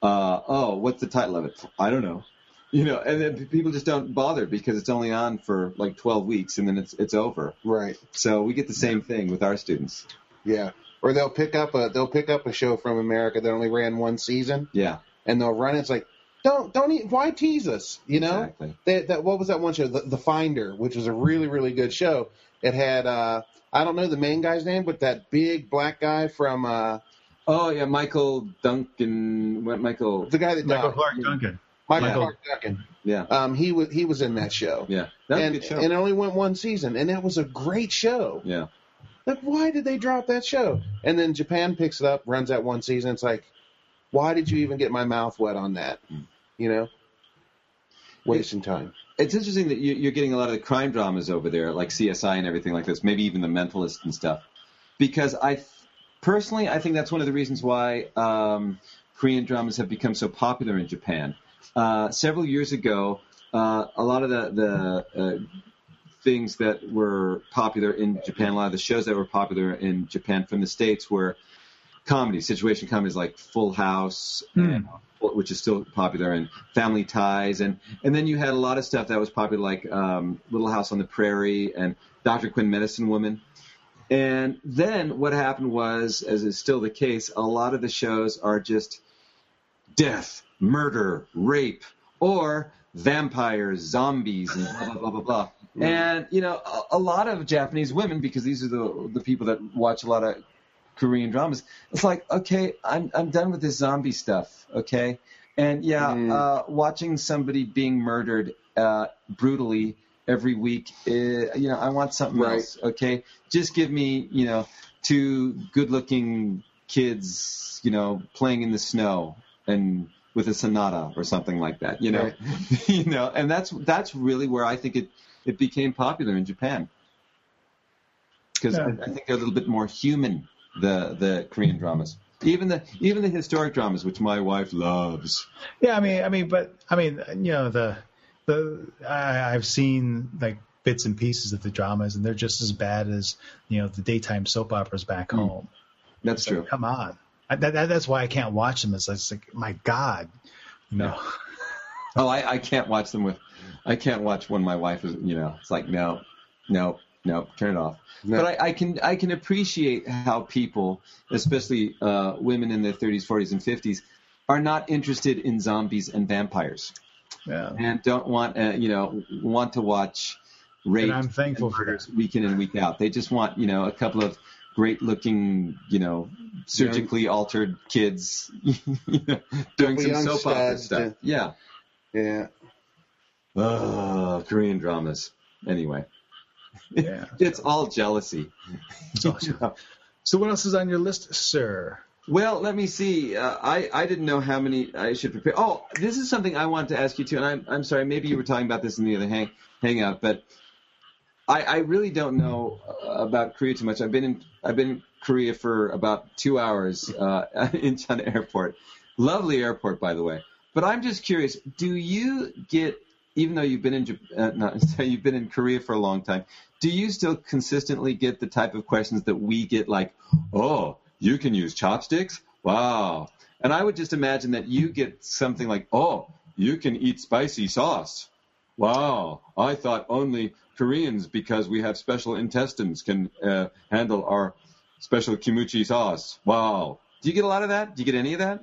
Uh, oh, what's the title of it? I don't know. You know, and then people just don't bother because it's only on for like 12 weeks and then it's it's over. Right. So we get the same thing with our students. Yeah. Or they'll pick up a they'll pick up a show from America that only ran one season. Yeah. And they'll run it. It's like don't don't eat, why tease us? You know. Exactly. They, that what was that one show? The, the Finder, which was a really really good show. It had uh I don't know the main guy's name, but that big black guy from uh Oh yeah, Michael Duncan. Michael. The guy that Michael died. Clarke Duncan. Michael, Michael Clarke Duncan. Yeah. Um, he was he was in that show. Yeah. That was and, a good show. And it only went one season, and it was a great show. Yeah. Like, why did they drop that show? And then Japan picks it up, runs that one season. It's like, why did you even get my mouth wet on that? You know, wasting it, time. It's interesting that you, are getting a lot of the crime dramas over there, like CSI and everything like this. Maybe even the Mentalist and stuff, because I personally, I think that's one of the reasons why um, Korean dramas have become so popular in Japan. Uh, several years ago, uh, a lot of the, the uh, things that were popular in Japan, a lot of the shows that were popular in Japan from the States were comedy, situation comedies like Full House, mm. and, which is still popular, and Family Ties, and and then you had a lot of stuff that was popular like um, Little House on the Prairie and Dr. Quinn Medicine Woman. And then what happened was, as is still the case, a lot of the shows are just death, murder, rape, or vampires, zombies, and blah blah blah blah blah. Mm. And you know, a, a, lot of Japanese women, because these are the the people that watch a lot of Korean dramas. It's like, okay, I'm I'm done with this zombie stuff. Okay, and yeah, mm. uh, watching somebody being murdered uh, brutally every week. Uh, you know, I want something right. else. Okay, just give me you know two good-looking kids, you know, playing in the snow and with a sonata or something like that. You know, right. you know, and that's that's really where I think it it became popular in Japan because yeah. I, I think they're a little bit more human the the Korean dramas. Even the even the historic dramas, which my wife loves. Yeah, I mean, I mean, but I mean, you know, the the I, I've seen like bits and pieces of the dramas, and they're just as bad as you know the daytime soap operas back Hmm. home. That's true. Come on, I, that, that, that's why I can't watch them. It's like, my God, you know. Oh, I, I can't watch them with. I can't watch when my wife is. You know, it's like no, no, no, turn it off. No. But I, I can I can appreciate how people, especially uh, women in their 30s, 40s, and 50s, are not interested in zombies and vampires, Yeah. and don't want uh, you know want to watch rape And I'm thankful and for murders week in and week out. They just want you know a couple of great looking you know surgically altered kids doing some soap opera stuff. Yeah. Yeah. Oh, Korean dramas. Anyway, Yeah. it's all jealousy. So, so what else is on your list, sir? Well, let me see. Uh, I I didn't know how many I should prepare. Oh, this is something I wanted to ask you too, and I'm I'm sorry. Maybe you were talking about this in the other hang hangout, but I I really don't know uh, about Korea too much. I've been in I've been in Korea for about two hours uh, Incheon Airport. Lovely airport, by the way. But I'm just curious. Do you get even though you've been in uh, not, you've been in Korea for a long time, do you still consistently get the type of questions that we get, like, "Oh, you can use chopsticks? Wow!" And I would just imagine that you get something like, "Oh, you can eat spicy sauce? Wow! I thought only Koreans, because we have special intestines, can uh, handle our special kimchi sauce. Wow!" Do you get a lot of that? Do you get any of that?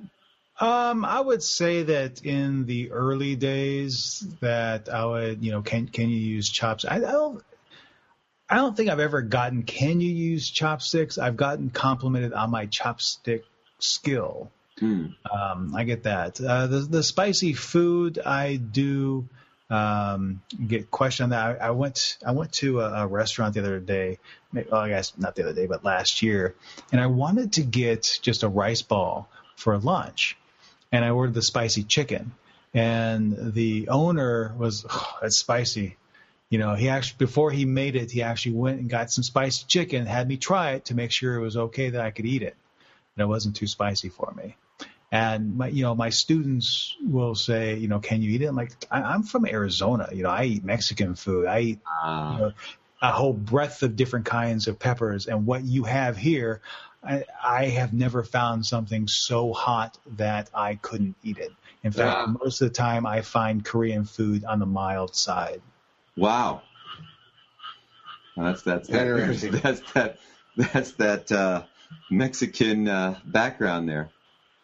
Um, I would say that in the early days that I would, you know, can can you use chopsticks? I, I don't. I don't think I've ever gotten can you use chopsticks. I've gotten complimented on my chopstick skill. Hmm. Um, I get that. Uh, the the spicy food I do um, get questioned on that. I, I went I went to a, a restaurant the other day. may- Well, I guess not the other day, but last year, and I wanted to get just a rice ball for lunch, and I ordered the spicy chicken, and the owner was oh, that's spicy. You know, he actually before he made it, he actually went and got some spicy chicken, had me try it to make sure it was okay that I could eat it, and it wasn't too spicy for me. And my, you know, my students will say, you know, can you eat it? I'm like, I, I'm from Arizona. You know, I eat Mexican food. I eat Ah. you know, a whole breadth of different kinds of peppers. And what you have here, I, I have never found something so hot that I couldn't eat it. In fact, Ah. most of the time I find Korean food on the mild side. Wow. Well, That's that's that, that's that that's that uh, Mexican uh, background there.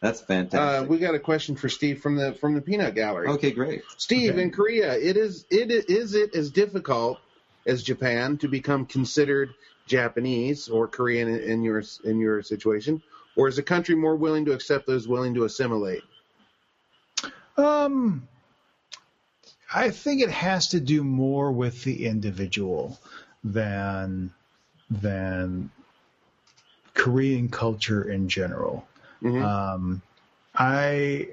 That's Uh, fantastic. we got a question for Steve from the from the Peanut Gallery. okay, great. Steve, Okay. in Korea, it is it i- is it as difficult as Japan to become considered Japanese or Korean in, in your in your situation, or is the country more willing to accept those willing to assimilate? Um, I think it has to do more with the individual than than Korean culture in general. Mhm. Um, I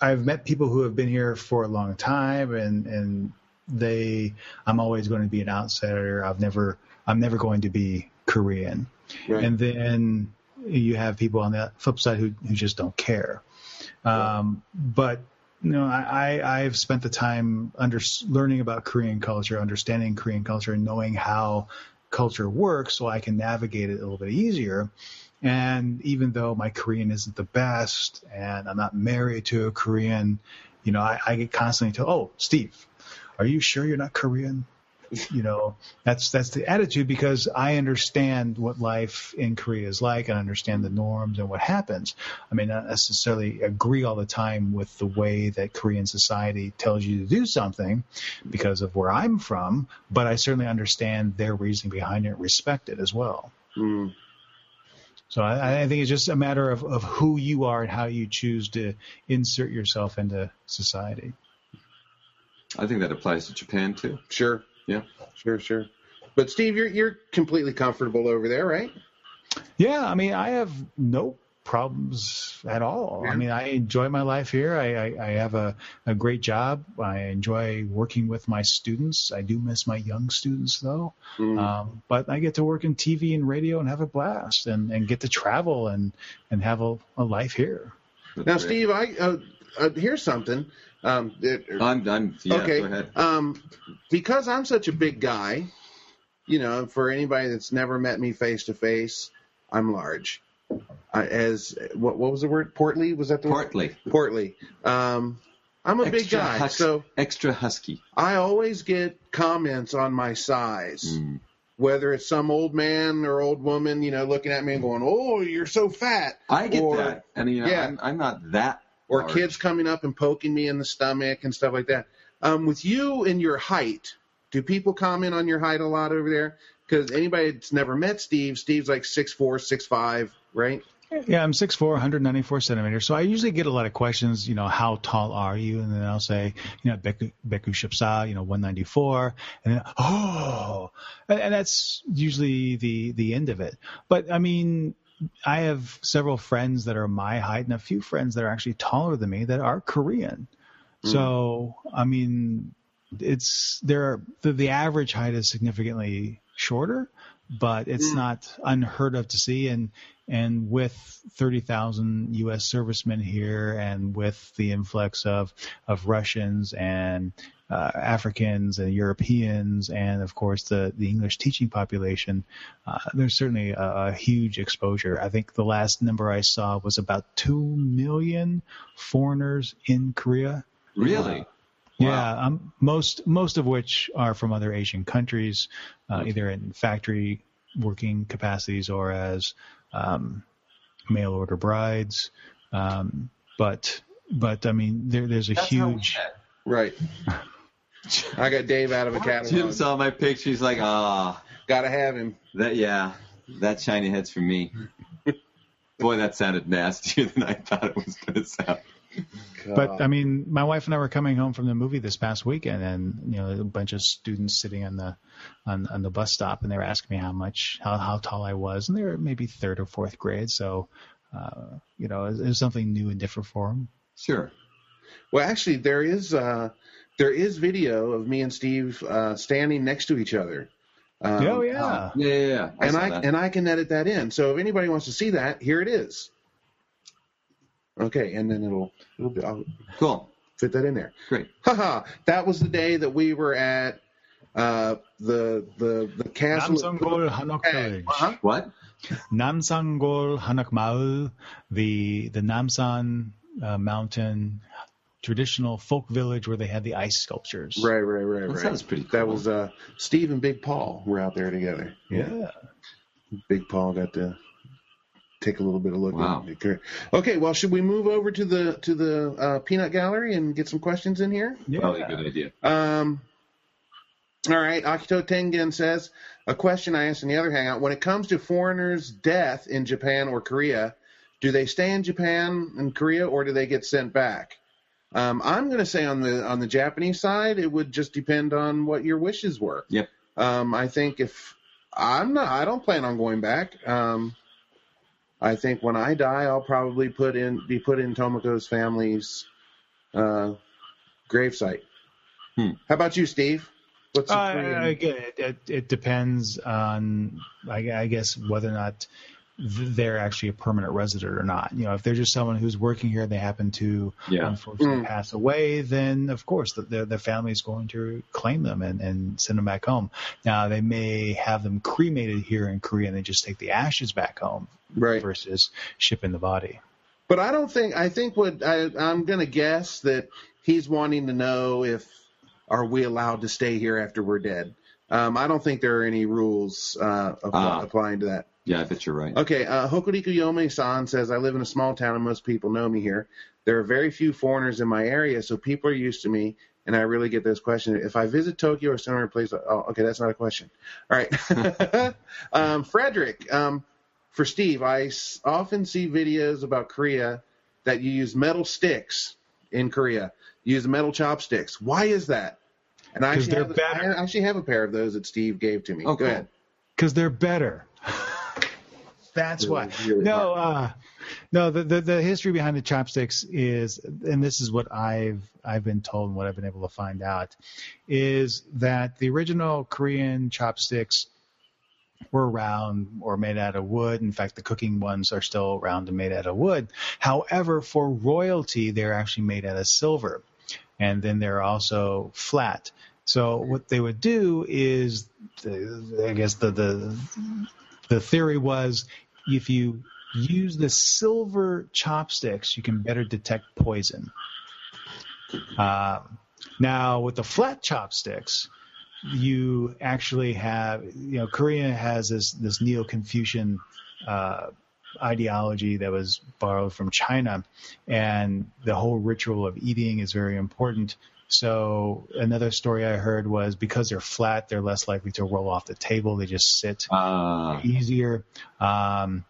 I've met people who have been here for a long time, and and they I'm always going to be an outsider. I've never I'm never going to be Korean. Right. And then you have people on the flip side who who just don't care. Um, but you know, I, I I've spent the time under learning about Korean culture, understanding Korean culture, and knowing how culture works, so I can navigate it a little bit easier. And even though my Korean isn't the best, and I'm not married to a Korean, you know, I, I get constantly told, "Oh, Steve, are you sure you're not Korean?" you know that's that's the attitude because I understand what life in Korea is like and understand the norms and what happens. I may not necessarily agree all the time with the way that Korean society tells you to do something because of where I'm from, but I certainly understand their reasoning behind it and respect it as well. Mm. So I, I think it's just a matter of, of who you are and how you choose to insert yourself into society. I think that applies to Japan too. Sure, Yeah. sure, sure. But Steve, you're you're completely comfortable over there, right? Yeah, I mean, I have no problems at all. Yeah. I mean, I enjoy my life here. I, I, I have a, a great job. I enjoy working with my students. I do miss my young students though. Mm. Um, but I get to work in TV and radio and have a blast and, and get to travel and, and have a, a life here. now, Steve, I uh, uh, here's something. Um, it, I'm, I'm, yeah, okay. go ahead. Um, because I'm such a big guy, you know, for anybody that's never met me face to face, I'm large. I, as what, what was the word? Portly? Was that the Portly. word? Portly. Um, I'm a big guy, hus- so extra husky. I always get comments on my size. Mm. Whether it's some old man or old woman, you know, looking at me and going, "Oh, you're so fat," I get Or- that. I mean, yeah. I'm, I'm not that. or large. kids coming up and poking me in the stomach and stuff like that. Um, with you and your height, do people comment on your height a lot over there? Because anybody that's never met Steve, Steve's like six four, six five, right? Yeah, I'm 6'4", 194 centimeters. So I usually get a lot of questions, you know, how tall are you? And then I'll say, you know, Beku, Beku Shipsa, you know, 194. And then, oh, and, and that's usually the, the end of it. But I mean, I have several friends that are my height and a few friends that are actually taller than me that are Korean. Mm. So, I mean, it's there. The, the average height is significantly shorter, but it's not unheard of to see. And and with 30,000 U.S. servicemen here, and with the influx of of Russians and uh, Africans and Europeans, and of course the the English teaching population, uh, there's certainly a, a huge exposure. I think the last number I saw was about two million foreigners in Korea. Really? Yeah, um, most most of which are from other Asian countries, uh, either in factory working capacities or as um, mail order brides. Um, but but I mean, there, there's a That's huge. Right. I got Dave out of a Jim catalog. saw my picture. He's like, ah, Got to have him. that yeah, that shiny head's for me. Boy, that sounded nastier than I thought it was going to sound. But I mean, my wife and I were coming home from the movie this past weekend, and you know, a bunch of students sitting on the on, on the bus stop, and they were asking me how much, how how tall I was, and they were maybe third or fourth grade, so uh, you know, it, it was something new and different for them. Sure. Well, actually, there is uh, there is video of me and Steve uh, standing next to each other. Um, oh yeah. Yeah, yeah, yeah. I and I that. and I can edit that in. So if anybody wants to see that, here it is. Okay, and then it'll it'll be, I'll cool. fit that in there. Great. Haha! That was the day that we were at uh, the the the castle. Namsangol Hanok Village. Uh-huh. What? Namsangol Hanok Maul, the the Namsan uh, mountain traditional folk village where they had the ice sculptures. Right, right, right, That right. sounds pretty That cool. was uh, Steve and Big Paul were out there together. Yeah. Big Paul got to take a little bit of look. Wow. at it. Okay, well, should we move over to the to the uh, peanut gallery and get some questions in here? Yeah. Probably a good idea. Um, all right, Akito Tengen says a question I asked in the other hangout: When it comes to foreigners' death in Japan or Korea, do they stay in Japan and Korea, or do they get sent back? Um, I'm going to say on the on the Japanese side, it would just depend on what your wishes were. Yep. Um, I think if I'm not, I don't plan on going back. Um, I think when I die, I'll probably put in be put in Tomoko's family's uh, gravesite. Hmm. How about you, Steve? What's Uh, again, it, it, it depends on, I, I guess, whether or not th- they're actually a permanent resident or not. You know, if they're just someone who's working here and they happen to Yeah. unfortunately Mm. pass away, then of course the, their, their family is going to claim them and, and send them back home. Now they may have them cremated here in Korea and they just take the ashes back home right? versus shipping the body. But I don't think. I think what I, I'm going to guess that he's wanting to know if are we allowed to stay here after we're dead. Um, I don't think there are any rules uh, apply, Ah. applying to that. Yeah, I bet you're right. Okay, uh, Hokuriku Yome-san says, I live in a small town and most people know me here. There are very few foreigners in my area, so people are used to me, and I really get those questions. If I visit Tokyo or similar place, oh, okay, that's not a question. All right. um, Frederick, um, for Steve, I s- often see videos about Korea that you use metal sticks in Korea. You use metal chopsticks. Why is that? And I 'Cause actually, they're have, better. I actually have a pair of those that Steve gave to me. Oh, Go cool. ahead. Because they're better. That's Really, why. really no, uh, no. The, the the history behind the chopsticks is, and this is what I've I've been told and what I've been able to find out, is that the original Korean chopsticks were round or made out of wood. In fact, the cooking ones are still round and made out of wood. However, for royalty, they're actually made out of silver, and then they're also flat. So what they would do is, the, I guess the the the theory was if you use the silver chopsticks, you can better detect poison. Uh, now, with the flat chopsticks, you actually have, you know, Korea has this this Neo-Confucian uh, ideology that was borrowed from China, and the whole ritual of eating is very important. So another story I heard was because they're flat, they're less likely to roll off the table. They just sit Ah, easier. Um,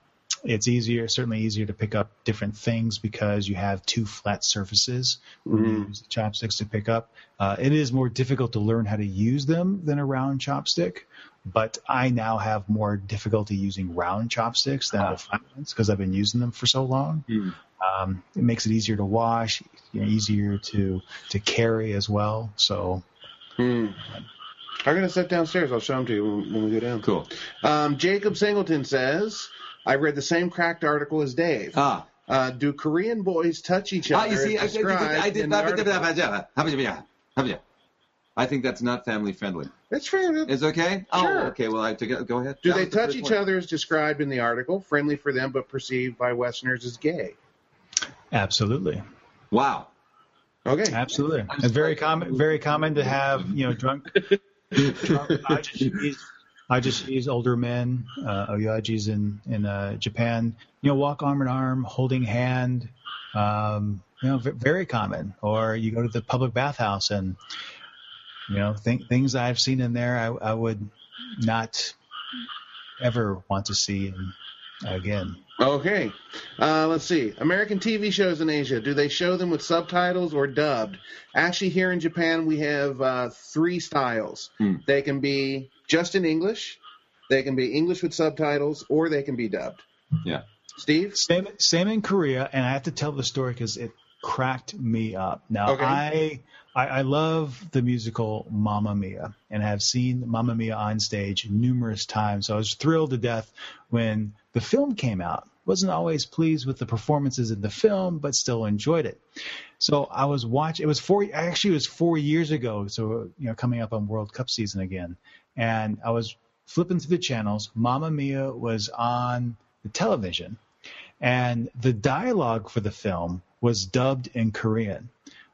it's easier, certainly easier to pick up different things because you have two flat surfaces when you use the chopsticks to pick up. Uh, it is more difficult to learn how to use them than a round chopstick, but I now have more difficulty using round chopsticks than the flat ones because I've been using them for so long. Um, it makes it easier to wash, you know, easier to to carry as well. So Hmm. I'm gonna sit downstairs. I'll show them to you when, when we go down. cool. Um, Jacob Singleton says, "I read the same cracked article as Dave. Ah, Uh, do Korean boys touch each other? ah, you see, I, as I, I, described did in the article? I think that's not family friendly. It's fair. Is it okay? Sure. Oh, okay. Well, I took it. Go ahead. Do That they was the touch each one. other as described in the article? Friendly for them, but perceived by Westerners as gay. absolutely. Wow. Okay. Absolutely. It's very common. Very common to have you know drunk, drunk ajishis, ajishis, older men, uh, oyajis in in uh, Japan. You know, walk arm in arm, holding hand. Um, you know, v- very common. Or you go to the public bathhouse and you know th- things I've seen in there. I, I would not ever want to see in, again. Okay. Uh, let's see. American TV shows in Asia. Do they show them with subtitles or dubbed? Actually, here in Japan, we have uh, three styles. Hmm. They can be just in English, they can be English with subtitles, or they can be dubbed. Yeah. Steve? Same, same in Korea, and I have to tell the story because it cracked me up. Now, Okay. I, I I love the musical Mamma Mia, and I have seen Mamma Mia on stage numerous times. So I was thrilled to death when the film came out. Wasn't always pleased with the performances in the film, but still enjoyed it. So I was watching. It was four. Actually, it was four years ago. So you know, coming up on World Cup season again, and I was flipping through the channels. Mamma Mia was on the television, and the dialogue for the film was dubbed in Korean.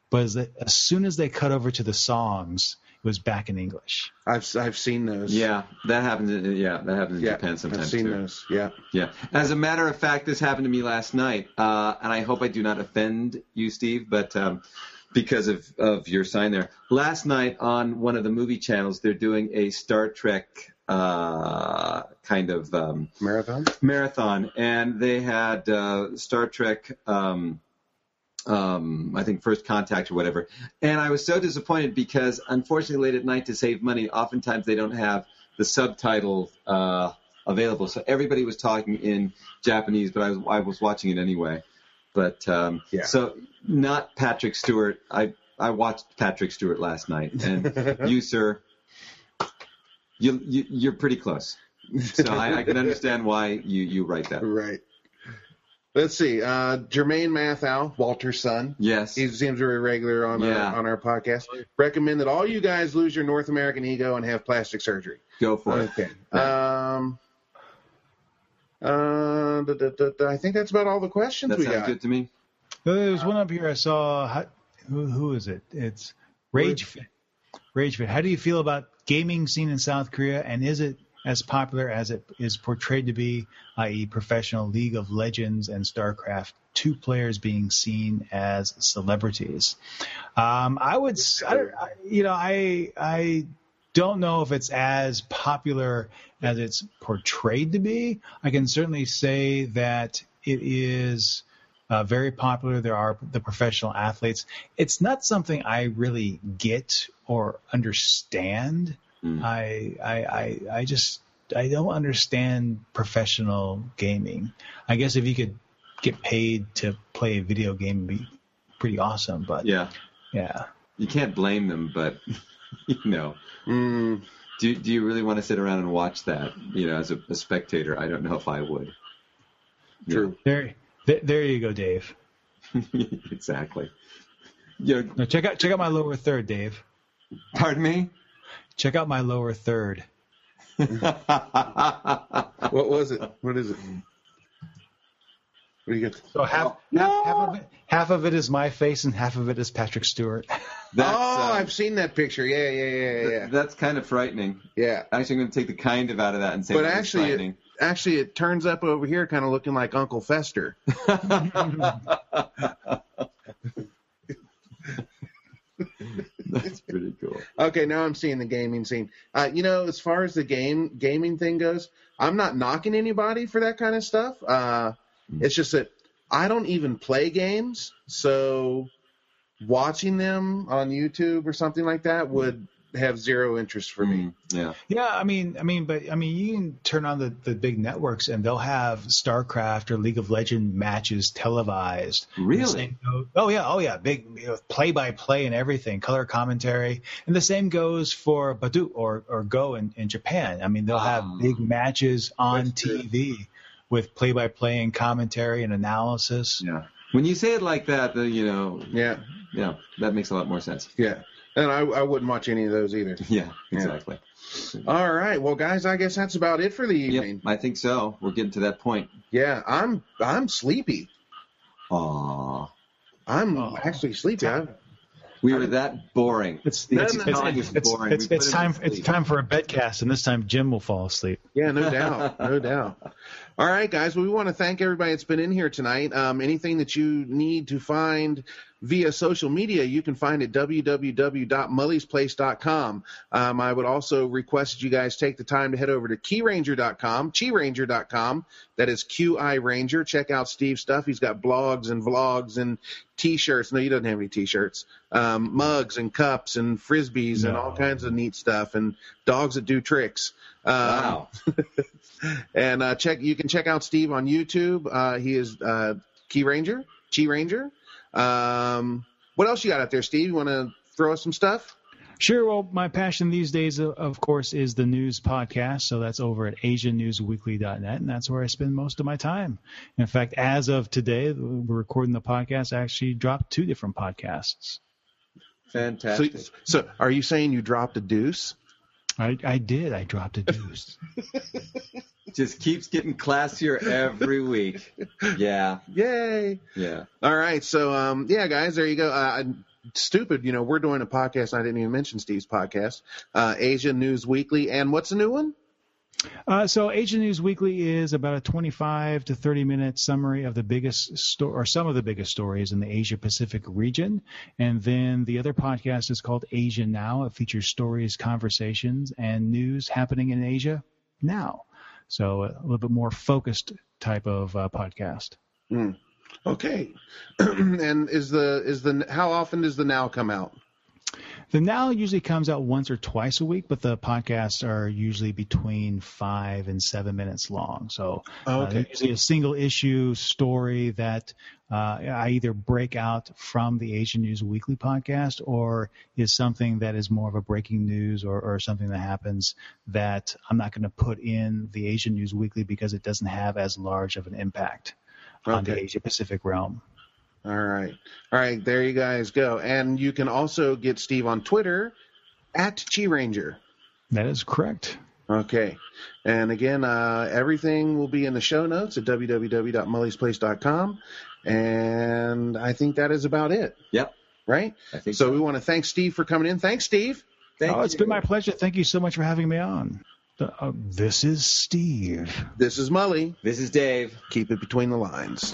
But as, as soon as they cut over to the songs, it was back in English. I've I've seen those. Yeah, that happens. In, yeah, that happens in yeah. Japan sometimes I've seen too. those. Yeah. Yeah. As a matter of fact, this happened to me last night, uh, and I hope I do not offend you, Steve, but um, because of, of your sign there. Last night on one of the movie channels, they're doing a Star Trek uh, kind of um, Marathon. marathon, and they had uh, Star Trek. Um, um, I think First Contact or whatever. And I was so disappointed because, unfortunately, late at night to save money, oftentimes they don't have the subtitle uh, available. So everybody was talking in Japanese, but I was I was watching it anyway. But um, Yeah. so not Patrick Stewart. I I watched Patrick Stewart last night, and you, sir, you, you you're pretty close. So I, I can understand why you you write that. Right. Let's see. Uh, Jermaine Mathau, Walter's son. Yes. He seems very regular on Yeah. our, on our podcast. Recommend that all you guys lose your North American ego and have plastic surgery. Go for it. Okay. Um. Uh, da, da, da, da, I think that's about all the questions That we sounds got. good to me. There's one up here I saw. Who, who is it? It's RageFit. RageFit. How do you feel about gaming scene in South Korea, and is it as popular as it is portrayed to be, i.e., professional League of Legends and StarCraft? Two players being seen as celebrities. Um, I would, s- I, don't- I- you know, I I don't know if it's as popular as it's portrayed to be. I can certainly say that it is uh, very popular. There are the professional athletes. It's not something I really get or understand. Mm. I, I, I, I just, I don't understand professional gaming. I guess if you could get paid to play a video game, it'd be pretty awesome. But Yeah. yeah. You can't blame them, but you know, Mm, do do you really want to sit around and watch that? You know, as a, a spectator, I don't know if I would. true. There, there, there you go, Dave. exactly. You know, Now check out check out my lower third, Dave. pardon me. Check out my lower third. What was it? What is it? What do you get? So half, half, half of it half of it is my face and half of it is Patrick Stewart. That's, oh, uh, I've seen that picture. Yeah, yeah, yeah, yeah, th- that's kind of frightening. yeah. Actually, I'm going to take the kind of out of that and say But that it's actually, it, actually, it turns up over here, kind of looking like Uncle Fester. That's pretty cool. Okay, now I'm seeing the gaming scene. Uh, you know, as far as the game gaming thing goes, I'm not knocking anybody for that kind of stuff. Uh, it's just that I don't even play games, so watching them on YouTube or something like that would have zero interest for me. Mm, yeah. Yeah, I mean, I mean, but I mean, you can turn on the, the big networks and they'll have StarCraft or League of Legend matches televised. Really? The oh yeah, oh yeah, big you play-by-play and everything, color commentary, and the same goes for Baduk or or Go in, in Japan. I mean, they'll have Ah. big matches on That's good. TV with play-by-play and commentary and analysis. Yeah. When you say it like that, the, you know, Yeah, yeah, that makes a lot more sense. yeah. And I, I wouldn't watch any of those either. Yeah, exactly. All right, well, guys, I guess that's about it for the evening. Yep. I think so. We're getting to that point. Yeah, I'm I'm sleepy. Aw. I'm Oh. actually sleepy. I, We were that boring. It's it's it's, it's, it's it's, boring. it's, it's time it's time for a bedcast, and this time Jim will fall asleep. Yeah, no doubt, no doubt. All right, guys. Well, we want to thank everybody that's been in here tonight. Um, anything that you need to find via social media, you can find at www.mulliesplace.com. Um, I would also request that you guys take the time to head over to keyranger.com, keyranger.com. That is QI Ranger. Check out Steve's stuff. He's got blogs and vlogs and t-shirts. No, he doesn't have any t-shirts. Um, mugs and cups and frisbees and all kinds of neat stuff and dogs that do tricks. Um, Wow. and uh, check you can check out Steve on YouTube. Uh, he is uh, Key Ranger, Chi Ranger. Um, what else you got out there, Steve? You want to throw us some stuff? Sure. Well, my passion these days, uh, of course, is the news podcast. So that's over at AsianNewsWeekly.net, and that's where I spend most of my time. In fact, as of today, we're recording the podcast. I actually dropped two different podcasts. So, Fantastic. so, are you saying you dropped a deuce? I, I did. I dropped a deuce. Just keeps getting classier every week. Yeah, Yay! yeah. All right, so um, yeah, guys, there you go. Uh, stupid, you know, we're doing a podcast. and I didn't even mention Steve's podcast, uh, Asia News Weekly, and what's the new one? Uh, so Asian News Weekly is about a 25 to 30 minute summary of the biggest sto- or some of the biggest stories in the Asia Pacific region. And then the other podcast is called Asia Now. It features stories, conversations, and news happening in Asia now. So a little bit more focused type of uh, podcast. Okay, and is the is the how often does the now come out? The Now usually comes out once or twice a week, but the podcasts are usually between five and seven minutes long. So Oh, uh, okay. they're usually a single issue story that uh, I either break out from the Asian News Weekly podcast or is something that is more of a breaking news or, or something that happens that I'm not going to put in the Asian News Weekly because it doesn't have as large of an impact on the Asia Pacific realm. All right. All right. There you guys go. And you can also get Steve on Twitter at Chi Ranger. That is correct. Okay. And again, uh, everything will be in the show notes at www.mulliesplace.com. And I think that is about it, Yep. right? I think So we want to thank Steve for coming in. Thanks, Steve. Thank oh, it's you. been my pleasure. Thank you so much for having me on. Uh, this is Steve. This is Mully. This is Dave. Keep it between the lines.